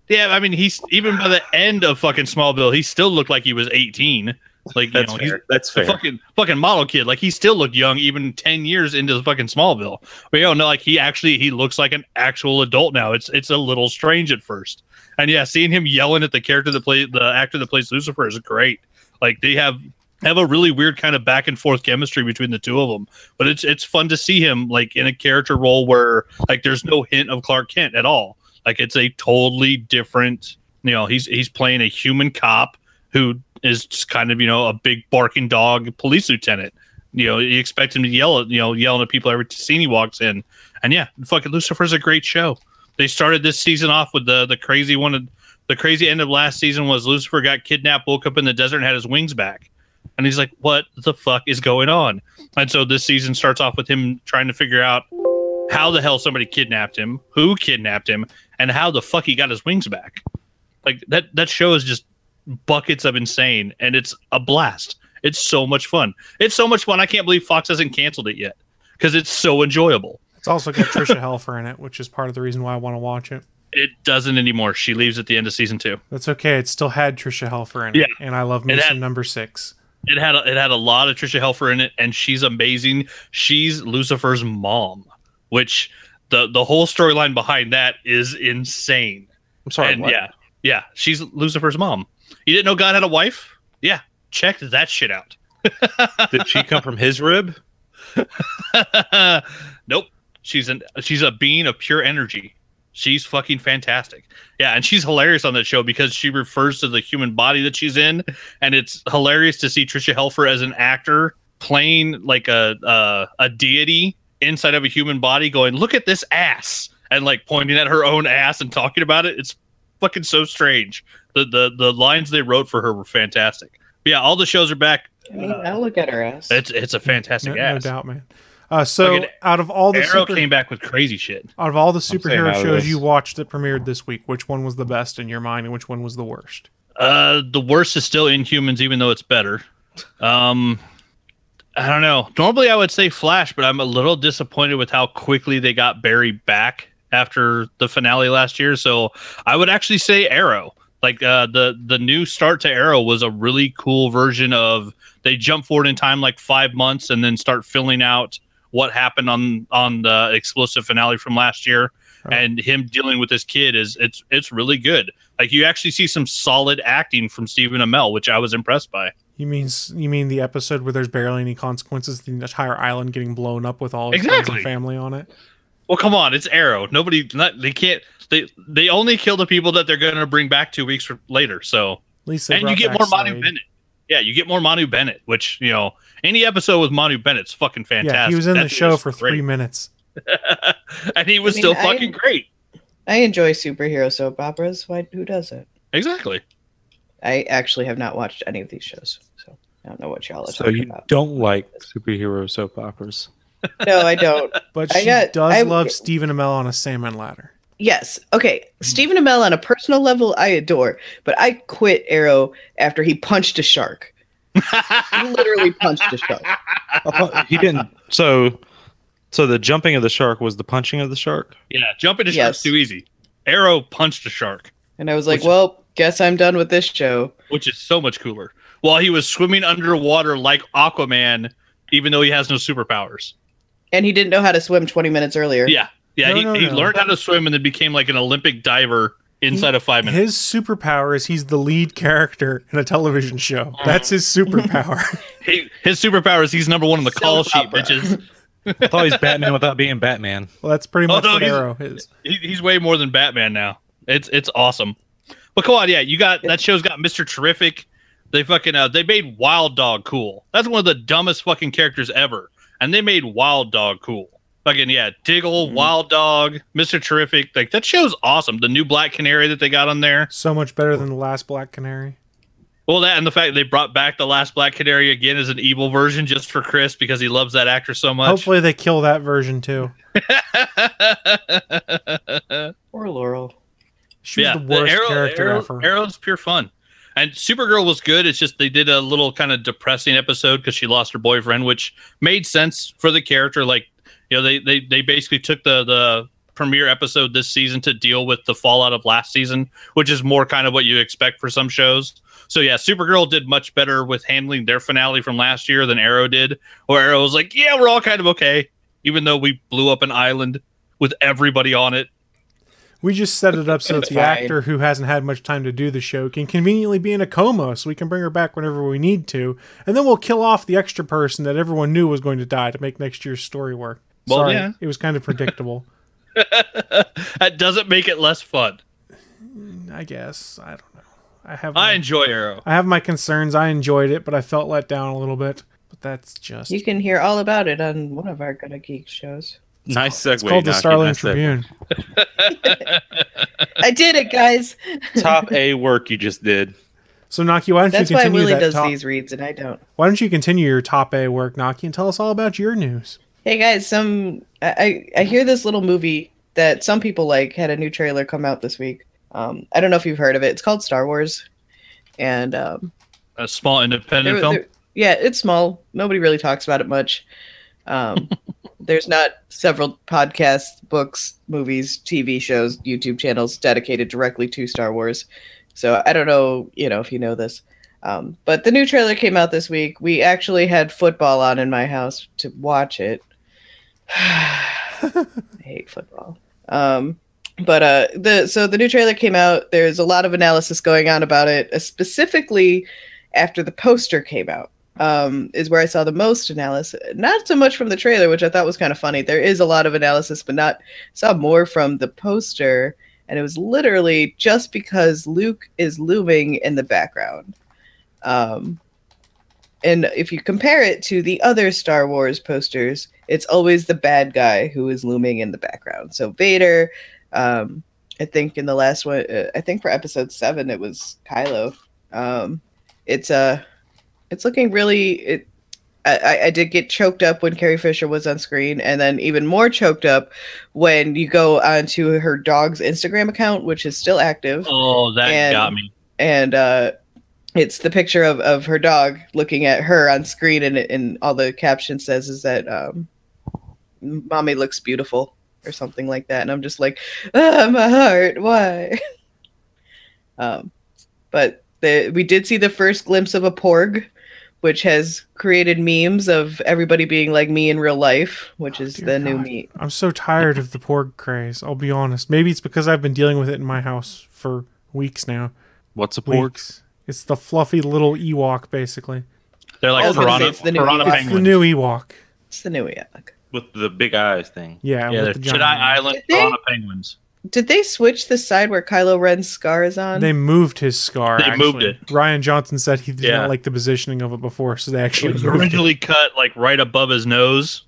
Yeah, I mean, he's even by the end of fucking Smallville, he still looked like he was 18. Like, you That's know, fair. he's That's fair. fucking fucking model kid. Like, he still looked young even 10 years into the fucking Smallville. But you know, like, he actually he looks like an actual adult now. It's it's a little strange at first. And yeah, seeing him yelling at the character that plays the actor that plays Lucifer is great. Like, they have have a really weird kind of back and forth chemistry between the two of them. But it's it's fun to see him like in a character role where like there's no hint of Clark Kent at all. Like it's a totally different, you know, he's he's playing a human cop who is just kind of, you know, a big barking dog police lieutenant. You know, you expect him to yell at, you know, yelling at people every scene he walks in. And yeah, fucking Lucifer's a great show. They started this season off with the the crazy one of the crazy end of last season was Lucifer got kidnapped, woke up in the desert and had his wings back. And he's like, what the fuck is going on? And so this season starts off with him trying to figure out how the hell somebody kidnapped him, who kidnapped him, and how the fuck he got his wings back. Like that that show is just buckets of insane and it's a blast. It's so much fun. It's so much fun. I can't believe Fox hasn't canceled it yet because it's so enjoyable. It's also got Tricia Helfer in it, which is part of the reason why I want to watch it. It doesn't anymore. She leaves at the end of season two. That's okay. It still had Tricia Helfer in it. Yeah. And I love me had- number six. It had a, it had a lot of Tricia Helfer in it, and she's amazing. She's Lucifer's mom, which the the whole storyline behind that is insane. I'm sorry. And what? yeah, yeah, she's Lucifer's mom. You didn't know God had a wife? Yeah, check that shit out. Did she come from his rib? nope. She's an she's a being of pure energy. She's fucking fantastic. Yeah, and she's hilarious on that show because she refers to the human body that she's in, and it's hilarious to see Tricia Helfer as an actor playing like a a, a deity inside of a human body, going, "Look at this ass," and like pointing at her own ass and talking about it. It's fucking so strange. The the the lines they wrote for her were fantastic. But yeah, all the shows are back. I mean, I'll look at her ass. It's it's a fantastic No, no doubt, man. Uh, so Look at out of all the Arrow super, came back with crazy shit. out of all the superhero shows you watched that premiered this week, which one was the best in your mind, and which one was the worst? Uh, the worst is still Inhumans, even though it's better. Um, I don't know. Normally, I would say Flash, but I'm a little disappointed with how quickly they got Barry back after the finale last year. So I would actually say Arrow. Like uh, the the new start to Arrow was a really cool version of they jump forward in time like five months and then start filling out what happened on on the explosive finale from last year. And him dealing with this kid is it's it's really good. Like you actually see some solid acting from Stephen Amell which I was impressed by. You mean you mean the episode where there's barely any consequences, the entire island getting blown up with all Exactly. and family on it? well come on it's Arrow. Nobody not, they can't they they only kill the people that they're going to bring back two weeks later so At least they and you get back more Manu Slade. Bennett yeah you get more Manu Bennett which you know any episode with Manu Bennett's fucking fantastic Yeah, he was in That the show for great. three minutes. and he was I mean, still I- fucking great I enjoy superhero soap operas. Why? Who doesn't? exactly I actually have not watched any of these shows, so I don't know what y'all are So talking about. So you don't like superhero soap operas? No, I don't. But I she got- does I- love Stephen Amell on a salmon ladder. Yes. Okay. Mm-hmm. Stephen Amell on a personal level, I adore, but I quit Arrow after he punched a shark. he literally punched a shark. I oh, he didn't. So, so the jumping of the shark was the punching of the shark. yeah jumping to Yes. sharks too easy Arrow punched a shark And I was like, Which- well, guess I'm done with this show. which is so much cooler. While he was swimming underwater like Aquaman, even though he has no superpowers. And he didn't know how to swim 20 minutes earlier. Yeah, yeah. No, he no, he no. learned how to swim and then became like an Olympic diver inside of five minutes. His superpower is he's the lead character in a television show. That's his superpower. He, his superpower is he's number one on the call sheet, opera. bitches. I thought he's Batman without being Batman. well, that's pretty much no, what he's- Arrow is. He, he's way more than Batman now. It's it's awesome. But come on, yeah, you got that show's got Mister Terrific. They fucking uh, they made Wild Dog cool. That's one of the dumbest fucking characters ever, and they made Wild Dog cool. Fucking yeah, Diggle, Mm-hmm. Wild Dog, Mister Terrific. Like that show's awesome. The new Black Canary that they got on there. So much better than the last Black Canary. Well, that and the fact they brought back the last Black Canary again as an evil version just for Chris because he loves that actor so much. Hopefully they kill that version too. Poor Laurel. She was the worst character Arrow, ever. Arrow's pure fun. And Supergirl was good. It's just they did a little kind of depressing episode because she lost her boyfriend, which made sense for the character. Like, you know, they they, they basically took the the premiere episode this season to deal with the fallout of last season, which is more kind of what you expect for some shows. So yeah, Supergirl did much better with handling their finale from last year than Arrow did. Where Arrow was like, yeah, we're all kind of okay, even though we blew up an island with everybody on it. We just set it up so that the fine. actor who hasn't had much time to do the show can conveniently be in a coma so we can bring her back whenever we need to. And then we'll kill off the extra person that everyone knew was going to die to make next year's story work. Well, Sorry, yeah. it was kind of predictable. that doesn't make it less fun. I guess. I don't know. I have I enjoy Arrow. I have my concerns. I enjoyed it, but I felt let down a little bit. But that's just You can hear all about it on one of our Gonna Geek shows. Nice segue. it's called the Naki, Starling. Tribune. I did it, guys. Top A work you just did. So Naki, why don't That's you why continue Willie that does top, these reads and I don't. Why don't you continue your top A work, Naki, and tell us all about your news? Hey guys, some I I hear this little movie that some people like had a new trailer come out this week. Um, I don't know if you've heard of it. It's called Star Wars, and um, A small independent there- film. there- yeah, it's small. Nobody really talks about it much. Um, there's not several podcasts, books, movies, TV shows, YouTube channels dedicated directly to Star Wars. So I don't know, you know, if you know this. Um, but the new trailer came out this week. We actually had football on in my house to watch it. I hate football. Um, but uh, the so the new trailer came out. There's a lot of analysis going on about it, uh, specifically after the poster came out. Um, is where I saw the most analysis. Not so much from the trailer, which I thought was kind of funny. There is a lot of analysis, but not saw more from the poster, and it was literally just because Luke is looming in the background. Um, and if you compare it to the other Star Wars posters, it's always the bad guy who is looming in the background. So Vader, um, I think in the last one, uh, I think for episode seven, it was Kylo. Um, it's uh, it's looking really. It, I, I- I did get choked up when Carrie Fisher was on screen, and then even more choked up when you go onto her dog's Instagram account, which is still active Oh, that And- got me. and uh, it's the picture of, of her dog looking at her on screen, and, and all the caption says is that um, "mommy looks beautiful" or something like that, and I'm just like, ah, my heart, why? um, but the, we did see the first glimpse of a porg, which has created memes of everybody being like me in real life, which is the new meme. I'm so tired of the porg craze. I'll be honest. Maybe it's because I've been dealing with it in my house for weeks now. What's a porg? Weeks. It's the fluffy little Ewok, basically. They're like was gonna say piranha, it's the new piranha Ewok. It's the new Ewok. It's the new Ewok. with the big eyes thing. Yeah, yeah, with they're the Jedi eyes. Island Did they? piranha penguins. Did they switch the side where Kylo Ren's scar is on? They moved his scar. They moved it. Rian Johnson said he did Yeah. not like the positioning of it before, so they It actually was moved it. originally cut like right above his nose,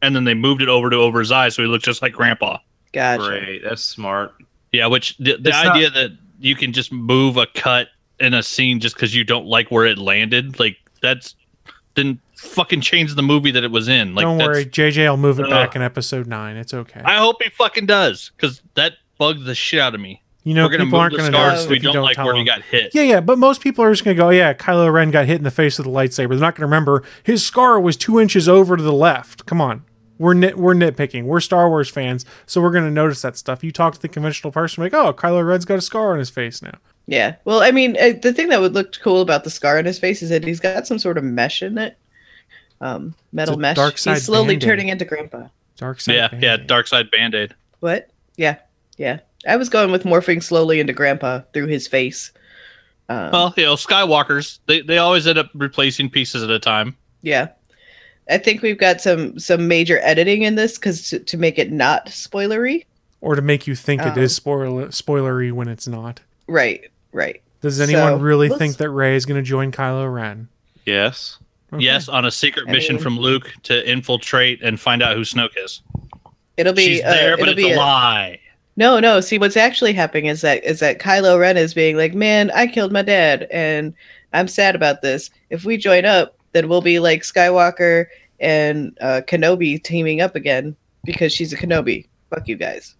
and then they moved it over to over his eyes, so he looked just like Grandpa. Gotcha. Great, that's smart. Yeah, which the, the It's not- idea that you can just move a cut in a scene just because you don't like where it landed, like that's didn't fucking change the movie that it was in. Like, Don't worry, JJ I'll move it Ugh. back in episode nine. It's okay. I hope he fucking does because that bugged the shit out of me. You know, We're gonna people move aren't going to notice so we don't, don't like where them. he got hit. Yeah, yeah, but most people are just going to go, yeah, Kylo Ren got hit in the face with a lightsaber. They're not going to remember his scar was two inches over to the left. Come on. We're nit- we're nitpicking. We're Star Wars fans, so we're going to notice that stuff. You talk to the conventional person, like, oh, Kylo Ren's got a scar on his face now. Yeah. Well, I mean, uh, the thing that would look cool about the scar on his face is that he's got some sort of mesh in it. Um, metal mesh. dark side he's slowly Band-Aid. turning into Grandpa. Dark side. yeah, Band-Aid. yeah, Dark Side Band Aid. What? Yeah. Yeah. I was going with morphing slowly into Grandpa through his face. Um, Well, you know, Skywalkers they they always end up replacing pieces at a time. yeah. I think we've got some some major editing in this because to, to make it not spoilery. Or to make you think it Um, is spoiler- spoilery when it's not. Right. Right. Does anyone So, really let's- think that Rey is going to join Kylo Ren? Yes. Okay. Yes, on a secret I mission mean- from Luke to infiltrate and find out who Snoke is. It'll be. She's uh, there, but it'll it's be a a- lie. No, no. See, what's actually happening is that is that Kylo Ren is being like, "Man, I killed my dad, and I'm sad about this. If we join up, then we'll be like Skywalker and uh, Kenobi teaming up again because she's a Kenobi. Fuck you guys."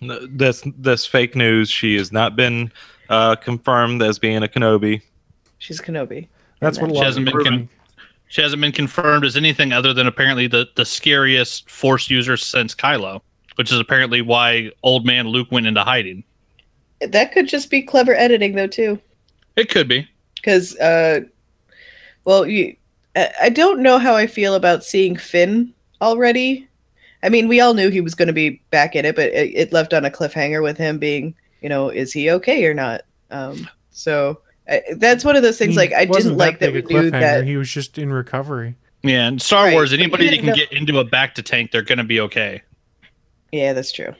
No, That's that's fake news. She has not been uh, confirmed as being a Kenobi. She's a Kenobi. That's what a She hasn't been con- She hasn't been confirmed as anything other than apparently the, the scariest Force user since Kylo, which is apparently why old man Luke went into hiding. That could just be clever editing, though, too. It could be. because uh well you I I don't know how I feel about seeing Finn already. I mean, we all knew he was going to be back in it, but it, it left on a cliffhanger with him being, you know, is he okay or not? Um, so I, that's one of those things. He like I wasn't didn't like that we knew that. He was just in recovery. Yeah, and Star Right, Wars, anybody that can know- get into a bacta tank, they're going to be okay. Yeah, that's true.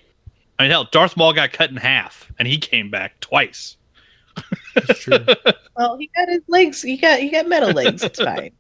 I mean, hell, Darth Maul got cut in half, and he came back twice. It's true. Well, he got his legs. He got he got metal legs. It's fine.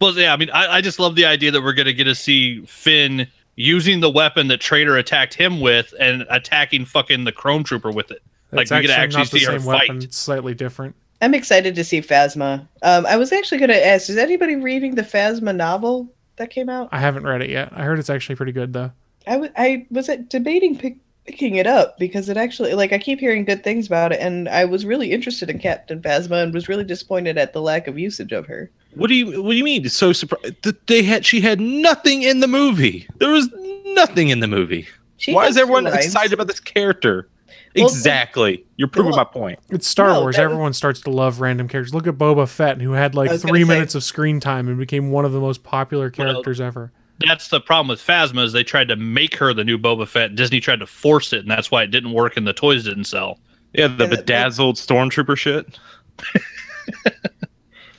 Well, yeah, I mean, I, I just love the idea that we're going to get to see Finn using the weapon that Traitor attacked him with and attacking fucking the Chrome Trooper with it. Like, That's we could actually not the see her same fight. weapon. It's slightly different. I'm excited to see Phasma. Um, I was actually going to ask: Is anybody reading the Phasma novel that came out? I haven't read it yet. I heard it's actually pretty good though. I, w- I was it debating pick, picking it up because it actually like I keep hearing good things about it, and I was really interested in Captain Phasma and was really disappointed at the lack of usage of her. What do you What do you mean? So surprised. That they had she had nothing in the movie. There was nothing in the movie. She Why is everyone two excited about this character? Well, exactly. You're proving my point. It's Star No, Wars. that was- Everyone starts to love random characters. Look at Boba Fett, who had like three gonna say- minutes of screen time and became one of the most popular characters ever. That's the problem with Phasma is they tried to make her the new Boba Fett. Disney tried to force it, and that's why it didn't work and the toys didn't sell. Yeah, the And it- bedazzled stormtrooper shit.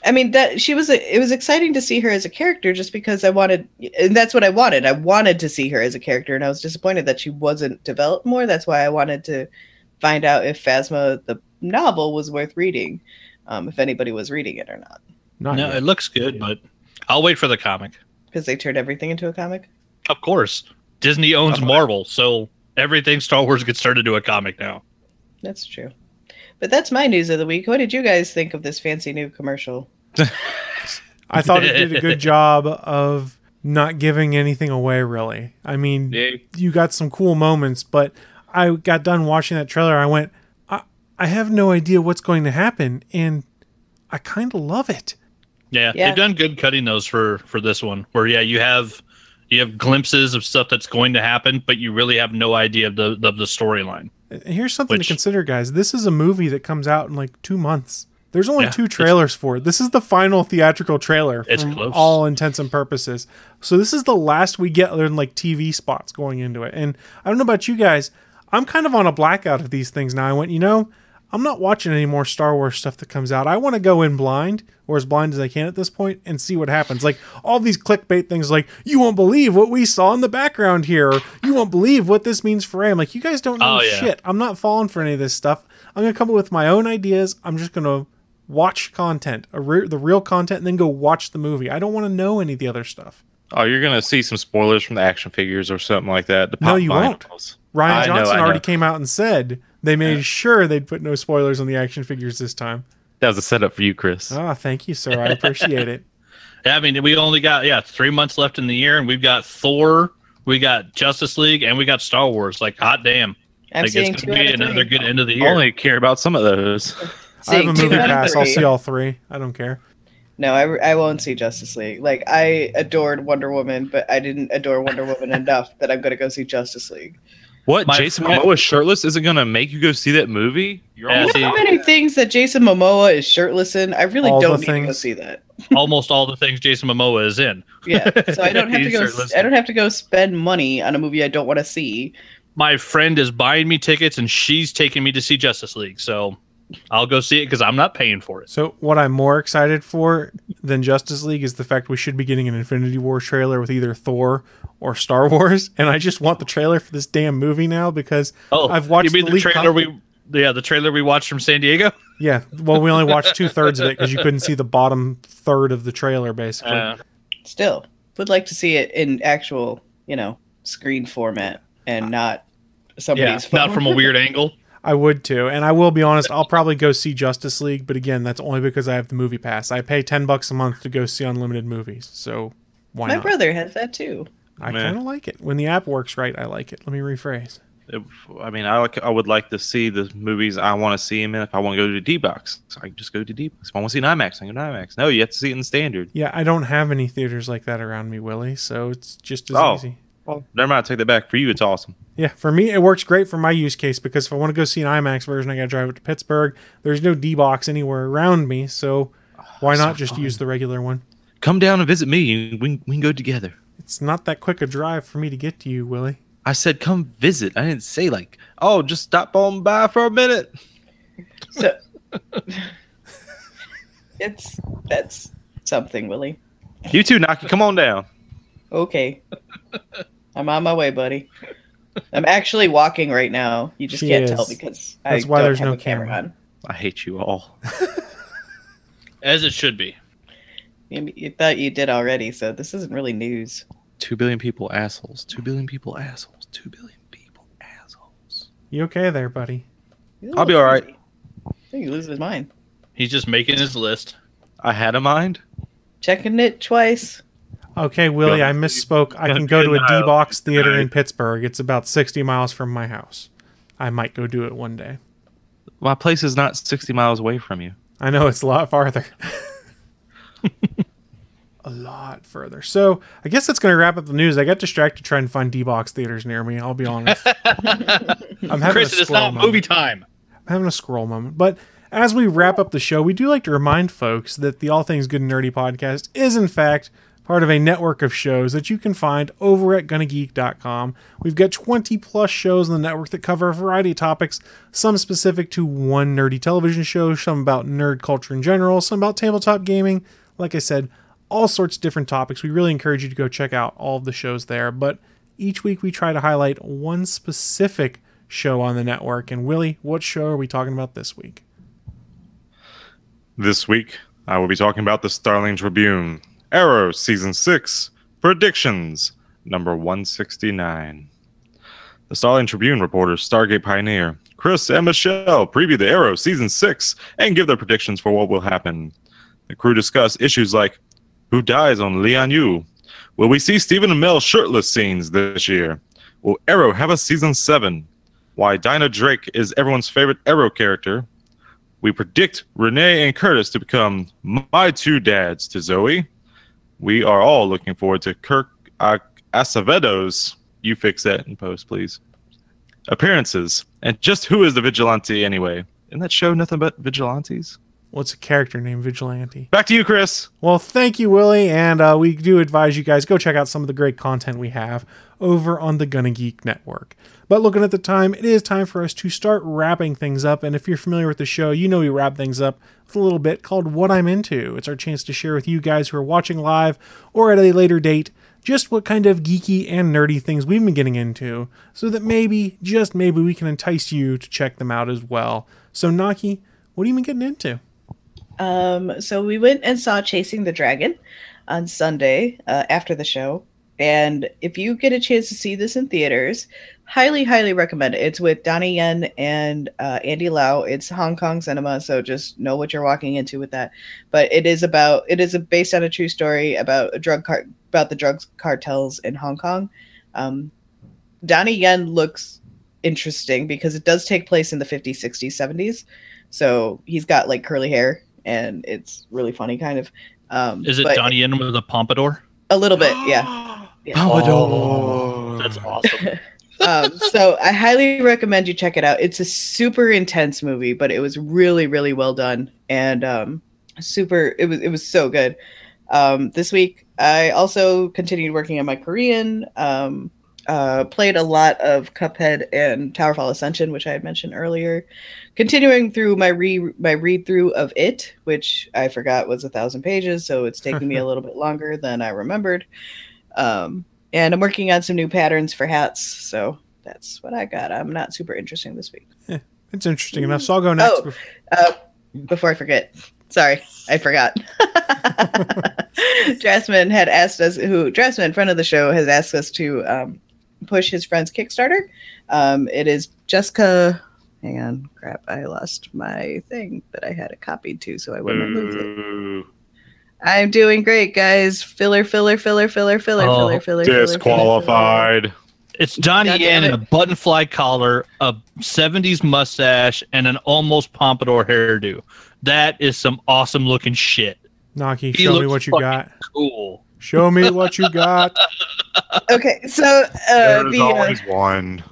I mean that she was a, it was exciting to see her as a character just because I wanted and that's what I wanted. I wanted to see her as a character and I was disappointed that she wasn't developed more. That's why I wanted to find out if Phasma the novel was worth reading. Um, if anybody was reading it or not. Not no, yet. it looks good, but I'll wait for the comic. Because they turned everything into a comic. Of course, Disney owns Marvel, so everything Star Wars gets turned into a comic now. That's true. But that's my news of the week. What did you guys think of this fancy new commercial? I thought it did a good job of not giving anything away, really. I mean, Yeah. you got some cool moments, but I got done watching that trailer. I went, I, I have no idea what's going to happen, and I kind of love it. Yeah, Yeah. they've done good cutting those for for this one. Where yeah, you have you have glimpses of stuff that's going to happen, but you really have no idea of the of the storyline. And Here's something Which- to consider, guys. This is a movie that comes out in like two months. There's only Yeah, two trailers for it. This is the final theatrical trailer It's from close. all intents and purposes. So this is the last we get other than like TV spots going into it. And I don't know about you guys. I'm kind of on a blackout of these things now. I went, you know, I'm not watching any more Star Wars stuff that comes out. I want to go in blind, or as blind as I can at this point, and see what happens. Like all these clickbait things, like you won't believe what we saw in the background here. Or, you won't believe what this means for I'm like, you guys don't know Oh, yeah. shit. I'm not falling for any of this stuff. I'm gonna come up with my own ideas. I'm just gonna watch content, re- the real content, and then go watch the movie. I don't want to know any of the other stuff. Oh, you're gonna see some spoilers from the action figures or something like that. No, you vinyls. won't. Rian Johnson know. already came out and said they made sure they'd put no spoilers on the action figures this time. That was a setup for you, Chris. Ah, thank you, sir. I appreciate it. Yeah, I mean, we only got yeah three months left in the year, and we've got Thor, we got Justice League, and we got Star Wars. Like, hot damn! I'm like, seeing it's gonna be another good end of the I year. only care about some of those. I have a movie pass. I'll see all three. I don't care. No, I, I won't see Justice League. Like I adored Wonder Woman, but I didn't adore Wonder Woman enough that I'm gonna go see Justice League. What? My Jason friend- Momoa shirtless isn't gonna make you go see that movie? You're Yeah, all- see, How many things that Jason Momoa is shirtless in? I really All the don't need to go things. see that. almost all the things Jason Momoa is in. Yeah, so I don't have to go. shirtless. I don't have to go spend money on a movie I don't want to see. My friend is buying me tickets, and she's taking me to see Justice League. So I'll go see it because I'm not paying for it. So, what I'm more excited for than Justice League is the fact we should be getting an Infinity War trailer with either Thor or Star Wars, and I just want the trailer for this damn movie now because Oh, I've watched You mean the the, trailer con- we? Yeah, the trailer we watched from San Diego. Yeah, well, we only watched two thirds of it because you couldn't see the bottom third of the trailer, basically. Uh, Still, would like to see it in actual, you know, screen format and not yeah, somebody's phone. not from a weird angle. I would too, and I will be honest. I'll probably go see Justice League, but again, that's only because I have the movie pass. I pay ten bucks a month to go see unlimited movies, so why My not? brother has that too. I Meh. kind of like it when the app works right. I like it. Let me rephrase. If- I mean, I like. I would like to see the movies I want to see them in. If I want to go to D box, I can just go to D box. If I want to see an IMAX, I can go to IMAX. No, you have to see it in standard. Yeah, I don't have any theaters like that around me, Willie, so it's just as Oh. easy. Well, never mind. I take that back. For you, it's awesome. Yeah, for me, it works great for my use case because if I want to go see an IMAX version, I got to drive up to Pittsburgh. There's no D box anywhere around me, so why ah, so not just use the regular one? Come down and visit me. We we can go together. It's not that quick a drive for me to get to you, Willie. I said come visit. I didn't say like, oh, just stop on by for a minute. So it's that's something, Willie. You too, Naki. Come on down. Okay. I'm on my way, buddy. I'm actually walking right now. You just She can't is. tell because That's I why don't there's have no a camera, camera. on. I hate you all. As it should be. You, you thought you did already, so this isn't really news. Two billion people assholes. Two billion people assholes. Two billion people assholes. You okay there, buddy? He's a I'll be all right. crazy. I think he loses his mind. He's just making his list. I had a mind. Checking it twice. Okay, Willie, I misspoke. I can go to a the aisle D-Box theater in. Pittsburgh. It's about 60 miles from my house. I might go do it one day. My place is not 60 miles away from you. I know it's a lot farther. a lot further. So I guess that's going to wrap up the news. I got distracted trying to find D-Box theaters near me. I'll be honest. I'm having Chris, a it is scroll not moment. movie time. I'm having a scroll moment. But as we wrap up the show, we do like to remind folks that the All Things Good and Nerdy podcast is, in fact, part of a network of shows that you can find over at gonnageek.com. We've got 20 plus shows on the network that cover a variety of topics, some specific to one nerdy television show, some about nerd culture in general, some about tabletop gaming. Like I said, all sorts of different topics. We really encourage you to go check out all of the shows there. But each week we try to highlight one specific show on the network. And Willie, what show are we talking about this week? This week, I will be talking about the Starling Tribune, Arrow Season 6, Predictions, number 169. The Starling Tribune reporters Stargate Pioneer, Chris and Michelle preview the Arrow Season 6 and give their predictions for what will happen. The crew discuss issues like who dies on Lian Yu? Will we see Stephen Amell shirtless scenes this year? Will Arrow have a Season 7? Why Dinah Drake is everyone's favorite Arrow character? We predict Renee and Curtis to become my two dads to Zoe. We are all looking forward to Kirk Acevedo's. You fix that in post, please. Appearances. And just who is the vigilante anyway? Isn't that show nothing but vigilantes? What's a character named Vigilante? Back to you, Chris. Well, thank you, Willie. And uh, we do advise you guys go check out some of the great content we have over on the Gonna Geek Network. But looking at the time, it is time for us to start wrapping things up. And if you're familiar with the show, you know we wrap things up with a little bit called What I'm Into. It's our chance to share with you guys who are watching live or at a later date just what kind of geeky and nerdy things we've been getting into so that maybe, just maybe, we can entice you to check them out as well. So, Naki, what have you been getting into? Um, so we went and saw Chasing the Dragon on Sunday uh, after the show. And if you get a chance to see this in theaters, highly, highly recommend it. It's with Donnie Yen and uh, Andy Lau. It's Hong Kong cinema, so just know what you're walking into with that. But it is about it is based on a true story about a drug car about the drug cartels in Hong Kong. Um, Donnie Yen looks interesting because it does take place in the 50s, 60s, 70s. So he's got like curly hair and it's really funny kind of. Um, Is it but Donnie Yen with a pompadour? A little bit, yeah. Yeah. Oh, that's awesome. um, so I highly recommend you check it out. It's a super intense movie, but it was really, really well done and um, super. It was it was so good. Um, this week, I also continued working on my Korean. Um, uh, played a lot of Cuphead and Towerfall Ascension, which I had mentioned earlier. Continuing through my re my read through of it, which I forgot was a thousand pages, so it's taking me a little bit longer than I remembered. Um, and I'm working on some new patterns for hats, so that's what I got. I'm not super interesting this week. Yeah, It's interesting enough. So I'll go next. Oh, uh, before I forget, sorry, I forgot. Dressman had asked us, who Dressman, friend of the show, has asked us to um, push his friend's Kickstarter. Um, it is Jessica. Hang on, crap! I lost my thing that I had it copied to, so I wouldn't lose it. I'm doing great, guys. Filler, filler, filler, filler, filler, Oh, filler, filler, filler, Disqualified. It's Johnny God Yen in a button fly collar, a 70s mustache, and an almost pompadour hairdo. That is some awesome looking shit. Naki, He show me what you got. Cool. Show me what you got. Okay, so uh, There's the uh, always one.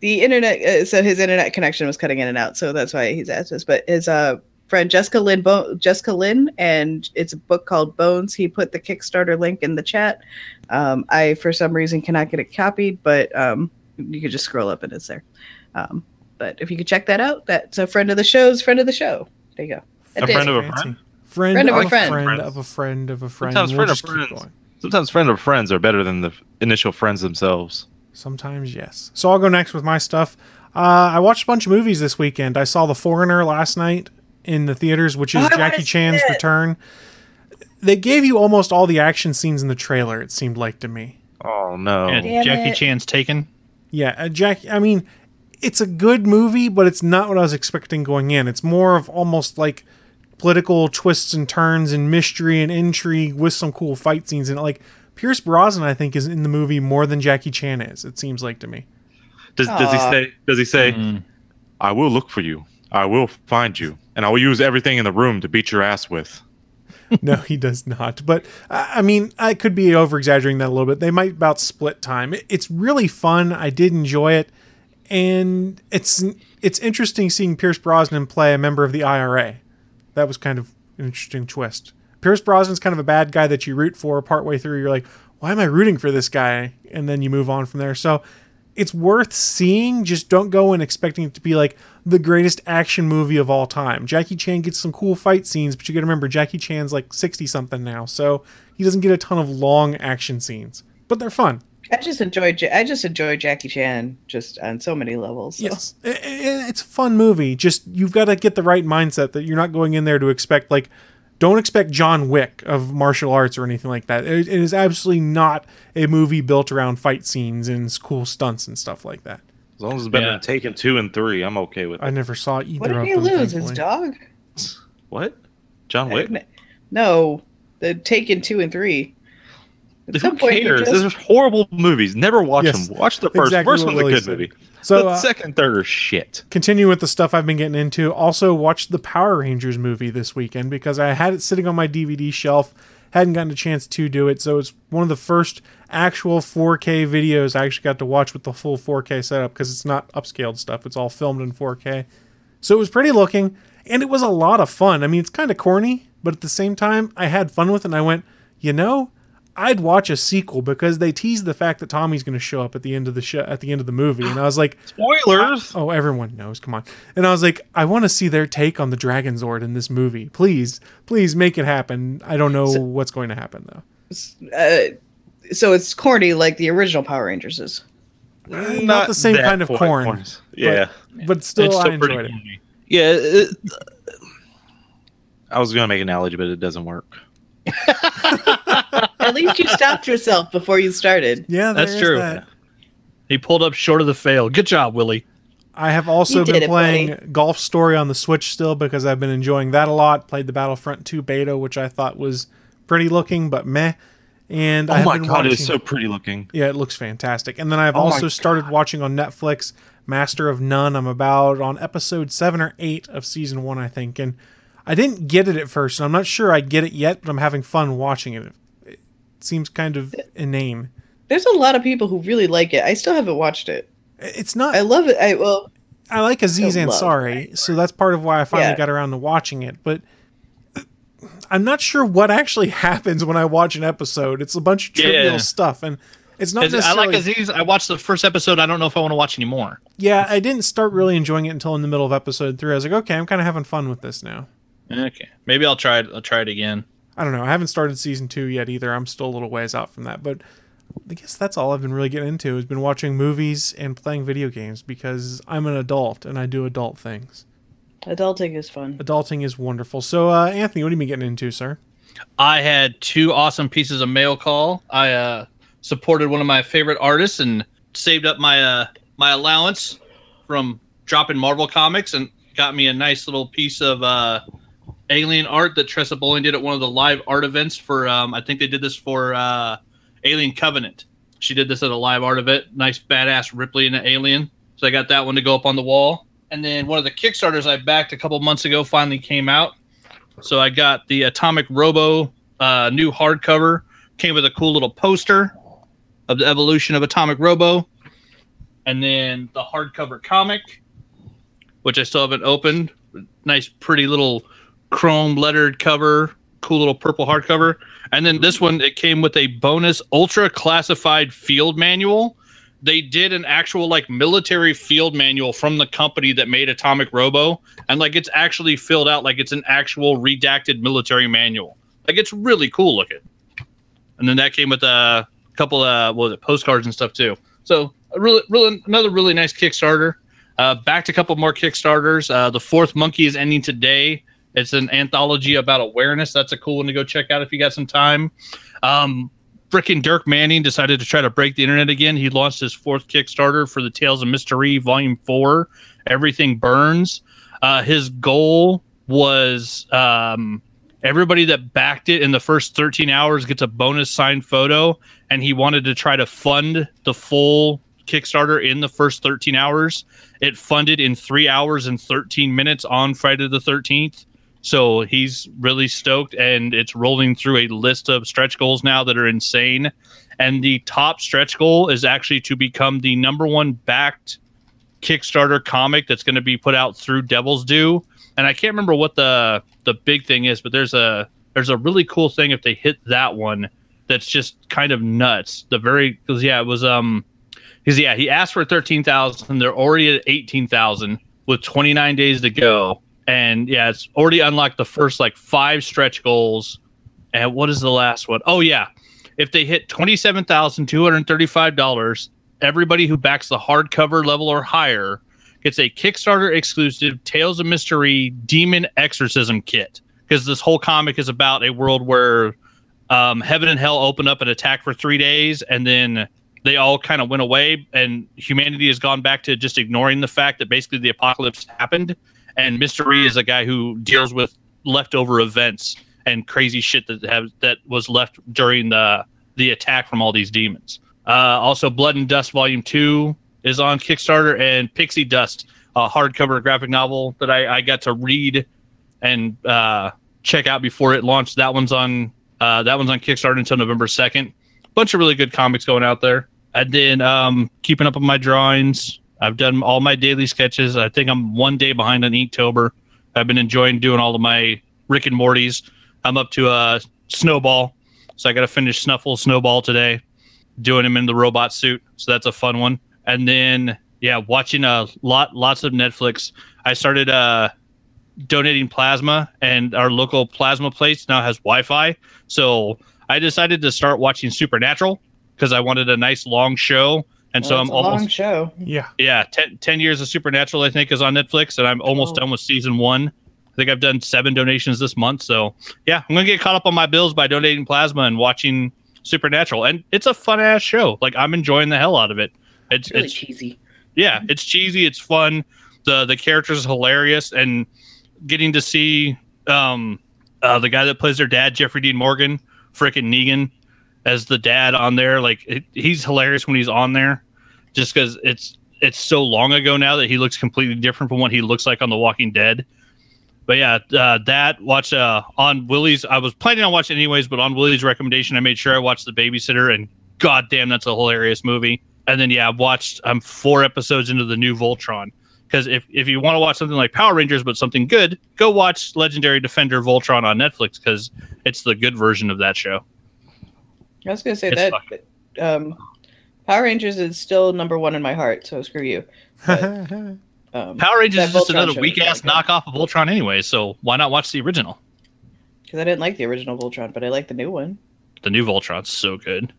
the internet uh, so his internet connection was cutting in and out so that's why he's asked us but his uh friend jessica lynn Bo- jessica lynn and it's a book called bones. He put the kickstarter link in the chat. Um i for some reason cannot get it copied but um you could just scroll up and it's there. Um but if you could check that out that's a friend of the show's friend of the show. There you go. A That friend of a friend? Friend, Friend of, of a a friend. friend of a friend of a friend. Sometimes We'll friend of friends. going. Sometimes friend of friends are better than the initial friends themselves. Sometimes, yes. So I'll go next with my stuff. Uh, I watched a bunch of movies this weekend. I saw The Foreigner last night in the theaters, which is Oh, Jackie Chan's return. They gave you almost all the action scenes in the trailer, it seemed like to me. Oh no. And Damn Jackie it. Chan's taken. Yeah, uh, Jack. I mean, it's a good movie, but it's not what I was expecting going in. It's more of almost like political twists and turns and mystery and intrigue with some cool fight scenes and like Pierce Brosnan, I think, is in the movie more than Jackie Chan is. It seems like to me. Does, does he say? Does he say? Mm-hmm. I will look for you. I will find you, and I will use everything in the room to beat your ass with. no, he does not. But I I mean, I could be over exaggerating that a little bit. They might about split time. It's really fun. I did enjoy it, and it's it's interesting seeing Pierce Brosnan play a member of the IRA. That was kind of an interesting twist. Pierce Brosnan's kind of a bad guy that you root for. Partway through, you're like, why am I rooting for this guy? And then you move on from there. So it's worth seeing. Just don't go in expecting it to be like the greatest action movie of all time. Jackie Chan gets some cool fight scenes, but you got to remember Jackie Chan's like 60 something now, so he doesn't get a ton of long action scenes, but they're fun. I just enjoy. I just enjoy Jackie Chan just on so many levels. so. Yes, I- I- it's a fun movie. Just you've got to get the right mindset that you're not going in there to expect like. Don't expect John Wick of martial arts or anything like that. It, it is absolutely not a movie built around fight scenes and cool stunts and stuff like that. As long as it's better Yeah. than Taken two and three, I'm okay with it. I never saw either What did of he them. lose? His dog? What? John Wick? No, the Taken two and three. At Who some point, cares? just- Those are horrible movies. Never watch Yes, them. Watch the first. exactly first what one's a good said. movie. So, the uh, second third are shit. continue with the stuff I've been getting into. Also, watched the Power Rangers movie this weekend because I had it sitting on my DVD shelf. Hadn't gotten a chance to do it, so it's one of the first actual 4K videos I actually got to watch with the full 4K setup because it's not upscaled stuff. It's all filmed in 4K. So it was pretty looking, and it was a lot of fun. I mean, it's kind of corny, but at the same time, I had fun with it. And I went, you know, I'd watch a sequel because they teased the fact that Tommy's going to show up at the end of the show at the end of the movie, and I was like, spoilers. oh, everyone knows. Come on. And I was like, I want to see their take on the Dragon Zord in this movie. Please, please make it happen. I don't know what's going to happen though. Uh, so it's corny like the original Power Rangers is. Not, the same kind of point, corn. Yeah. but, but still, It's I still pretty enjoyed it. corny. Yeah. it- I was gonna make an analogy, but it doesn't work. At least you stopped yourself before you started. Yeah, That's true. that. He pulled up short of the fail. Good job, Willie. I have also been it, playing buddy. Golf Story on the Switch still because I've been enjoying that a lot. Played the Battlefront 2 beta, which I thought was pretty looking, but meh. And oh I Oh have my been god, it's so pretty looking. Yeah, it looks fantastic. And then I've Oh also started watching on Netflix Master of None. I'm about on episode seven or eight of season one, I think. And I didn't get it at first, and I'm not sure I get it yet, but I'm having fun watching it. It seems kind of inane. There's a lot of people who really like it. I still haven't watched it. It's not. I love it. I well, I like Aziz I Ansari, so that's part of why I finally Yeah. got around to watching it. But I'm not sure what actually happens when I watch an episode. It's a bunch of trivial Yeah. stuff, and it's not As- I like Aziz. I watched the first episode. I don't know if I want to watch anymore. Yeah, I didn't start really enjoying it until in the middle of episode three. I was like, okay, I'm kind of having fun with this now. Okay, maybe I'll try it. I'll try it again. I don't know. I haven't started season two yet either. I'm still a little ways out from that, but I guess that's all I've been really getting into. Has been watching movies and playing video games because I'm an adult and I do adult things. adulting is fun. Adulting is wonderful. So, uh, Anthony, what have you been getting into, sir? I had two awesome pieces of mail call. I uh, supported one of my favorite artists and saved up my uh, my allowance from dropping Marvel comics and got me a nice little piece of uh, alien art that Tressa Bowling did at one of the live art events for. Um, I think they did this for uh, Alien Covenant. She did this at a live art event. Nice badass Ripley and an alien. So I got that one to go up on the wall. And then one of the Kickstarters I backed a couple months ago finally came out. So I got the Atomic Robo uh, new hardcover. Came with a cool little poster of the evolution of Atomic Robo, and then the hardcover comic, which I still haven't opened. Nice, pretty little chrome lettered cover. Cool little purple hardcover. And then this one, it came with a bonus ultra classified field manual. They did an actual like military field manual from the company that made Atomic Robo, and like it's actually filled out like it's an actual redacted military manual. Like it's really cool looking. And then that came with a couple of what was it postcards and stuff too. So really, really another really nice Kickstarter. Uh, backed a couple more Kickstarters. Uh, the fourth monkey is ending today. It's an anthology about awareness. That's a cool one to go check out if you got some time. Um, Frickin' Dirk Manning decided to try to break the internet again. He launched his fourth Kickstarter for the Tales of Mr. Rhee Volume Four. Everything burns. Uh, his goal was um, everybody that backed it in the first 13 hours gets a bonus signed photo and he wanted to try to fund the full kickstarter in the first 13 hours it funded in three hours and 13 minutes on friday the 13th so he's really stoked and it's rolling through a list of stretch goals now that are insane and the top stretch goal is actually to become the number one backed kickstarter comic that's going to be put out through devil's due and i can't remember what the the big thing is, but there's a there's a really cool thing if they hit that one that's just kind of nuts. The very because yeah, it was um because yeah, he asked for thirteen thousand. They're already at eighteen thousand with twenty nine days to go, and yeah, it's already unlocked the first like five stretch goals. And what is the last one? Oh yeah, if they hit twenty seven thousand two hundred thirty five dollars, everybody who backs the hardcover level or higher gets a Kickstarter exclusive Tales of Mr. Rhee Demon Exorcism kit because this whole comic is about a world where um, heaven and hell open up and attack for three days, and then they all kind of went away, and humanity has gone back to just ignoring the fact that basically the apocalypse happened. And Mr. Rhee is a guy who deals with leftover events and crazy shit that have that was left during the the attack from all these demons. Uh, also, Blood and Dust Volume Two is on Kickstarter, and Pixie Dust, a hardcover graphic novel that I, I got to read and uh, check out before it launched. That one's on uh, that one's on Kickstarter until November second. Bunch of really good comics going out there. And then um, keeping up with my drawings. I've done all my daily sketches. I think I'm one day behind on Inktober. I've been enjoying doing all of my Rick and Morty's. I'm up to a uh, Snowball, so I got to finish Snuffle Snowball today, doing him in the robot suit. So that's a fun one and then yeah, watching a lot lots of Netflix. I started uh donating plasma, and our local plasma place now has Wi-Fi. So I decided to start watching Supernatural because I wanted a nice long show. And well, so I'm almost long show. Yeah, yeah. Ten, 10 years of Supernatural, I think, is on Netflix, and I'm almost oh. done with season one. I think I've done seven donations this month. So yeah, I'm gonna get caught up on my bills by donating plasma and watching Supernatural, and it's a fun ass show. Like I'm enjoying the hell out of it. It's, it's really it's, cheesy. Yeah, it's cheesy. It's fun. the The characters hilarious, and getting to see um, uh, the guy that plays their dad, Jeffrey Dean Morgan, freaking Negan, as the dad on there. Like it, he's hilarious when he's on there, just because it's it's so long ago now that he looks completely different from what he looks like on The Walking Dead. But yeah, uh, that watch uh, on Willie's. I was planning on watching anyways, but on Willie's recommendation, I made sure I watched The Babysitter, and goddamn, that's a hilarious movie and then yeah, I've watched I'm four episodes into the new Voltron. Because if, if you want to watch something like Power Rangers but something good, go watch Legendary Defender Voltron on Netflix because it's the good version of that show. I was gonna say it's that um, Power Rangers is still number one in my heart, so screw you. But, um, Power Rangers is just another weak ass knockoff of Voltron anyway, so why not watch the original? Because I didn't like the original Voltron, but I like the new one. The new Voltron's so good.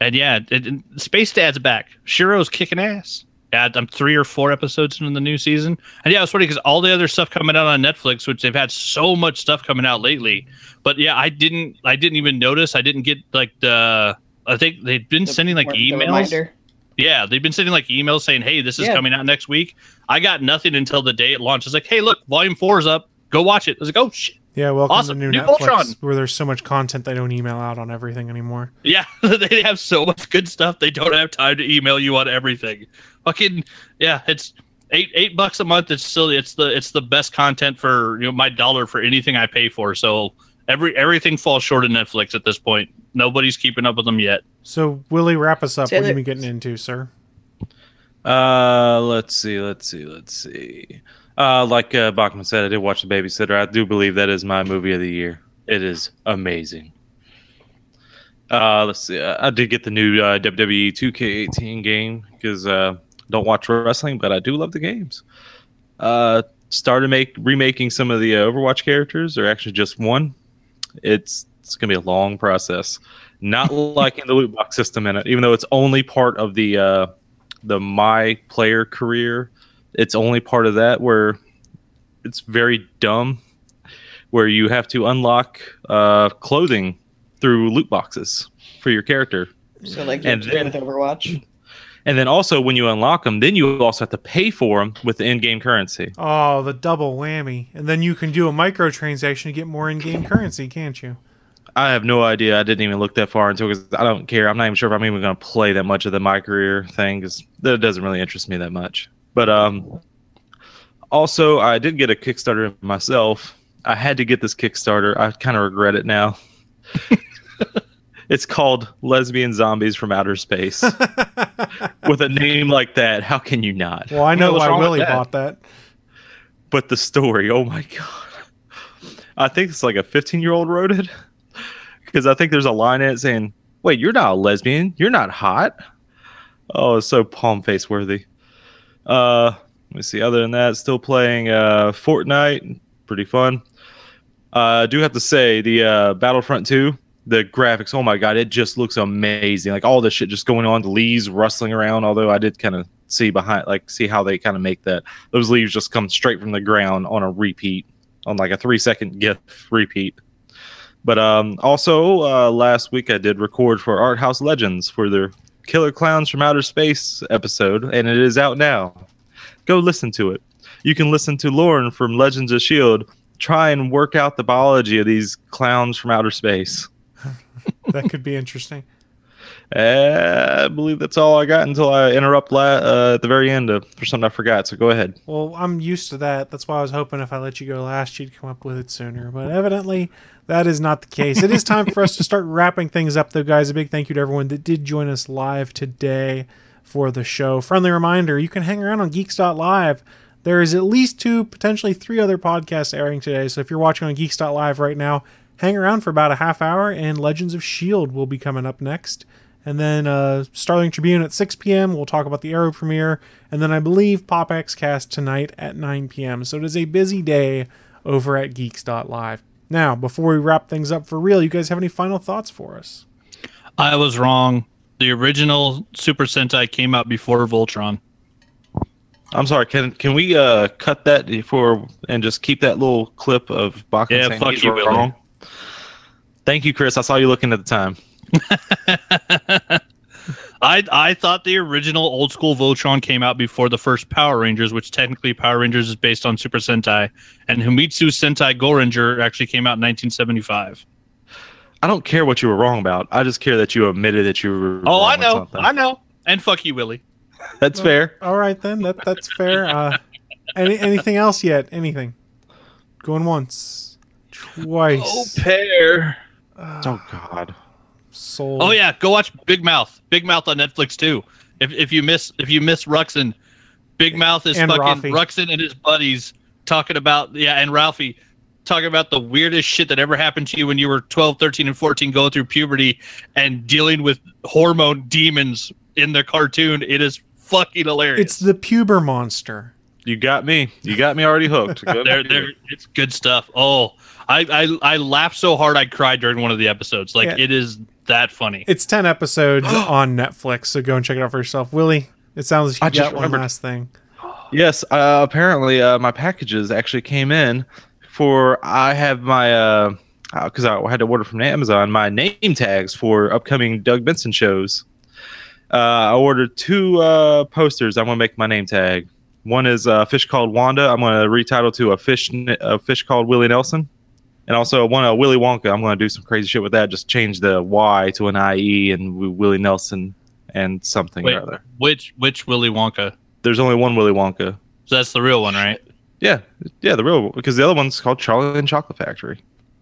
And yeah, it, it, Space Dad's back. Shiro's kicking ass. Yeah, I'm three or four episodes into the new season. And yeah, it's funny because all the other stuff coming out on Netflix, which they've had so much stuff coming out lately. But yeah, I didn't I didn't even notice. I didn't get like the I think they've been the, sending like emails. Yeah, they've been sending like emails saying, "Hey, this is yeah. coming out next week." I got nothing until the day it launches. Like, "Hey, look, Volume Four is up. Go watch it." I was like, "Oh shit!" Yeah, welcome awesome. to new, new Netflix, Voltron. where there's so much content they don't email out on everything anymore. Yeah, they have so much good stuff they don't have time to email you on everything. Fucking yeah, it's eight eight bucks a month. It's still it's the it's the best content for you know my dollar for anything I pay for. So every everything falls short of Netflix at this point. Nobody's keeping up with them yet. So Willie, wrap us up. Say what are you getting into, sir? Uh, let's see, let's see, let's see. Uh, like uh, Bachman said, I did watch The Babysitter. I do believe that is my movie of the year. It is amazing. Uh, let's see. I did get the new uh, WWE 2K18 game because uh, don't watch wrestling, but I do love the games. Uh, started make remaking some of the uh, Overwatch characters, or actually just one. It's it's gonna be a long process. Not liking the loot box system in it, even though it's only part of the uh, the my player career it's only part of that where it's very dumb, where you have to unlock uh, clothing through loot boxes for your character. So like and then, with Overwatch. And then also when you unlock them, then you also have to pay for them with the in-game currency. Oh, the double whammy. And then you can do a microtransaction to get more in game currency, can't you? I have no idea. I didn't even look that far into it because I don't care. I'm not even sure if I'm even going to play that much of the my career thing because that doesn't really interest me that much. But um, also I did get a Kickstarter myself. I had to get this Kickstarter. I kind of regret it now. it's called Lesbian Zombies from Outer Space. With a name like that, how can you not? Well, I know why wrong Willie that? bought that. But the story, oh my god. I think it's like a 15 year old wrote it. Because I think there's a line in it saying, Wait, you're not a lesbian. You're not hot. Oh, it's so palm face worthy. Uh, let me see. Other than that, still playing uh, Fortnite. Pretty fun. Uh, I do have to say, the uh, Battlefront 2, the graphics, oh my god, it just looks amazing. Like all this shit just going on, the leaves rustling around. Although I did kind of see behind, like, see how they kind of make that. Those leaves just come straight from the ground on a repeat, on like a three second GIF repeat. But um, also, uh, last week I did record for Art House Legends for their Killer Clowns from Outer Space episode, and it is out now. Go listen to it. You can listen to Lauren from Legends of S.H.I.E.L.D. try and work out the biology of these clowns from outer space. That could be interesting. Uh, I believe that's all I got until I interrupt la- uh, at the very end of, for something I forgot. So go ahead. Well, I'm used to that. That's why I was hoping if I let you go last, you'd come up with it sooner. But evidently, that is not the case. It is time for us to start wrapping things up, though, guys. A big thank you to everyone that did join us live today for the show. Friendly reminder you can hang around on Geeks.live. There is at least two, potentially three other podcasts airing today. So if you're watching on Geeks.live right now, hang around for about a half hour, and Legends of S.H.I.E.L.D. will be coming up next. And then uh, Starling Tribune at 6 p.m. We'll talk about the Arrow premiere. And then I believe Pop X Cast tonight at 9 p.m. So it is a busy day over at Geeks.live. Now, before we wrap things up for real, you guys have any final thoughts for us? I was wrong. The original Super Sentai came out before Voltron. I'm sorry. Can can we uh, cut that before and just keep that little clip of Bachman Yeah, saying fuck he's you, Willie. wrong? Thank you, Chris. I saw you looking at the time. I I thought the original old school Voltron came out before the first Power Rangers, which technically Power Rangers is based on Super Sentai, and Himitsu Sentai Goranger actually came out in 1975. I don't care what you were wrong about. I just care that you admitted that you were. Oh, wrong I know. I know, and fuck you, Willie. That's fair. All right, then. That That's fair. Uh, any, anything else yet? Anything? Going once, twice. Oh, pair. oh God. Sold. Oh yeah, go watch Big Mouth. Big Mouth on Netflix too. If if you miss if you miss Ruxin, Big Mouth is And fucking Ralphie. Ruxin and his buddies talking about yeah, and Ralphie talking about the weirdest shit that ever happened to you when you were 12, 13 and 14 going through puberty and dealing with hormone demons in the cartoon. It is fucking hilarious. It's the puber monster. You got me. You got me already hooked. Good. They're, they're, it's good stuff. Oh, I, I I laughed so hard I cried during one of the episodes. Like Yeah. it is that funny. It's 10 episodes on Netflix, so go and check it out for yourself. Willie, it sounds like I you just got one remembered. last thing. Yes, uh, apparently uh, my packages actually came in for I have my uh because I had to order from Amazon my name tags for upcoming Doug Benson shows. Uh, I ordered two uh, posters. I'm gonna make my name tag. One is a fish called Wanda. I'm gonna retitle to a fish a fish called Willie Nelson, and also one uh, Willy Wonka. I'm gonna do some crazy shit with that. Just change the Y to an IE and Willie Nelson and something Wait, or other. which which Willy Wonka? There's only one Willy Wonka. So that's the real one, right? Yeah, yeah, the real one because the other one's called Charlie and Chocolate Factory.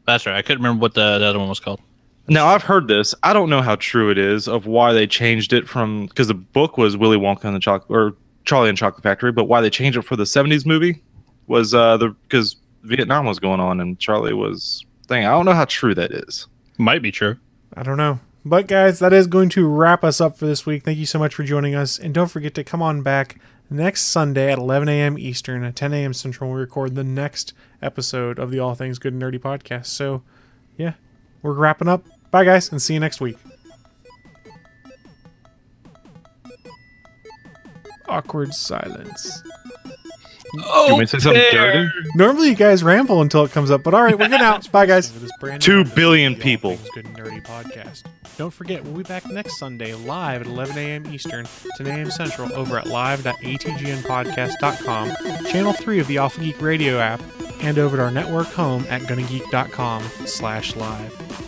That's right. I couldn't remember what the, the other one was called. Now I've heard this. I don't know how true it is of why they changed it from because the book was Willy Wonka and the Chocolate or Charlie and Chocolate Factory, but why they changed it for the '70s movie was uh the because Vietnam was going on and Charlie was thing. I don't know how true that is. Might be true. I don't know. But guys, that is going to wrap us up for this week. Thank you so much for joining us. And don't forget to come on back next Sunday at 11 a.m. Eastern at 10 a.m. Central. We record the next episode of the All Things Good and Nerdy podcast. So, yeah, we're wrapping up. Bye, guys, and see you next week. Awkward silence. Oh, You want say something dirty? Normally, you guys ramble until it comes up, but all right, we're getting out. Bye, guys. Two billion people. Good and Nerdy podcast. Don't forget, we'll be back next Sunday live at 11 a.m. Eastern, 10 a.m. Central over at live.atgnpodcast.com, channel 3 of the Alpha Geek radio app, and over to our network home at gonnageek.com slash live.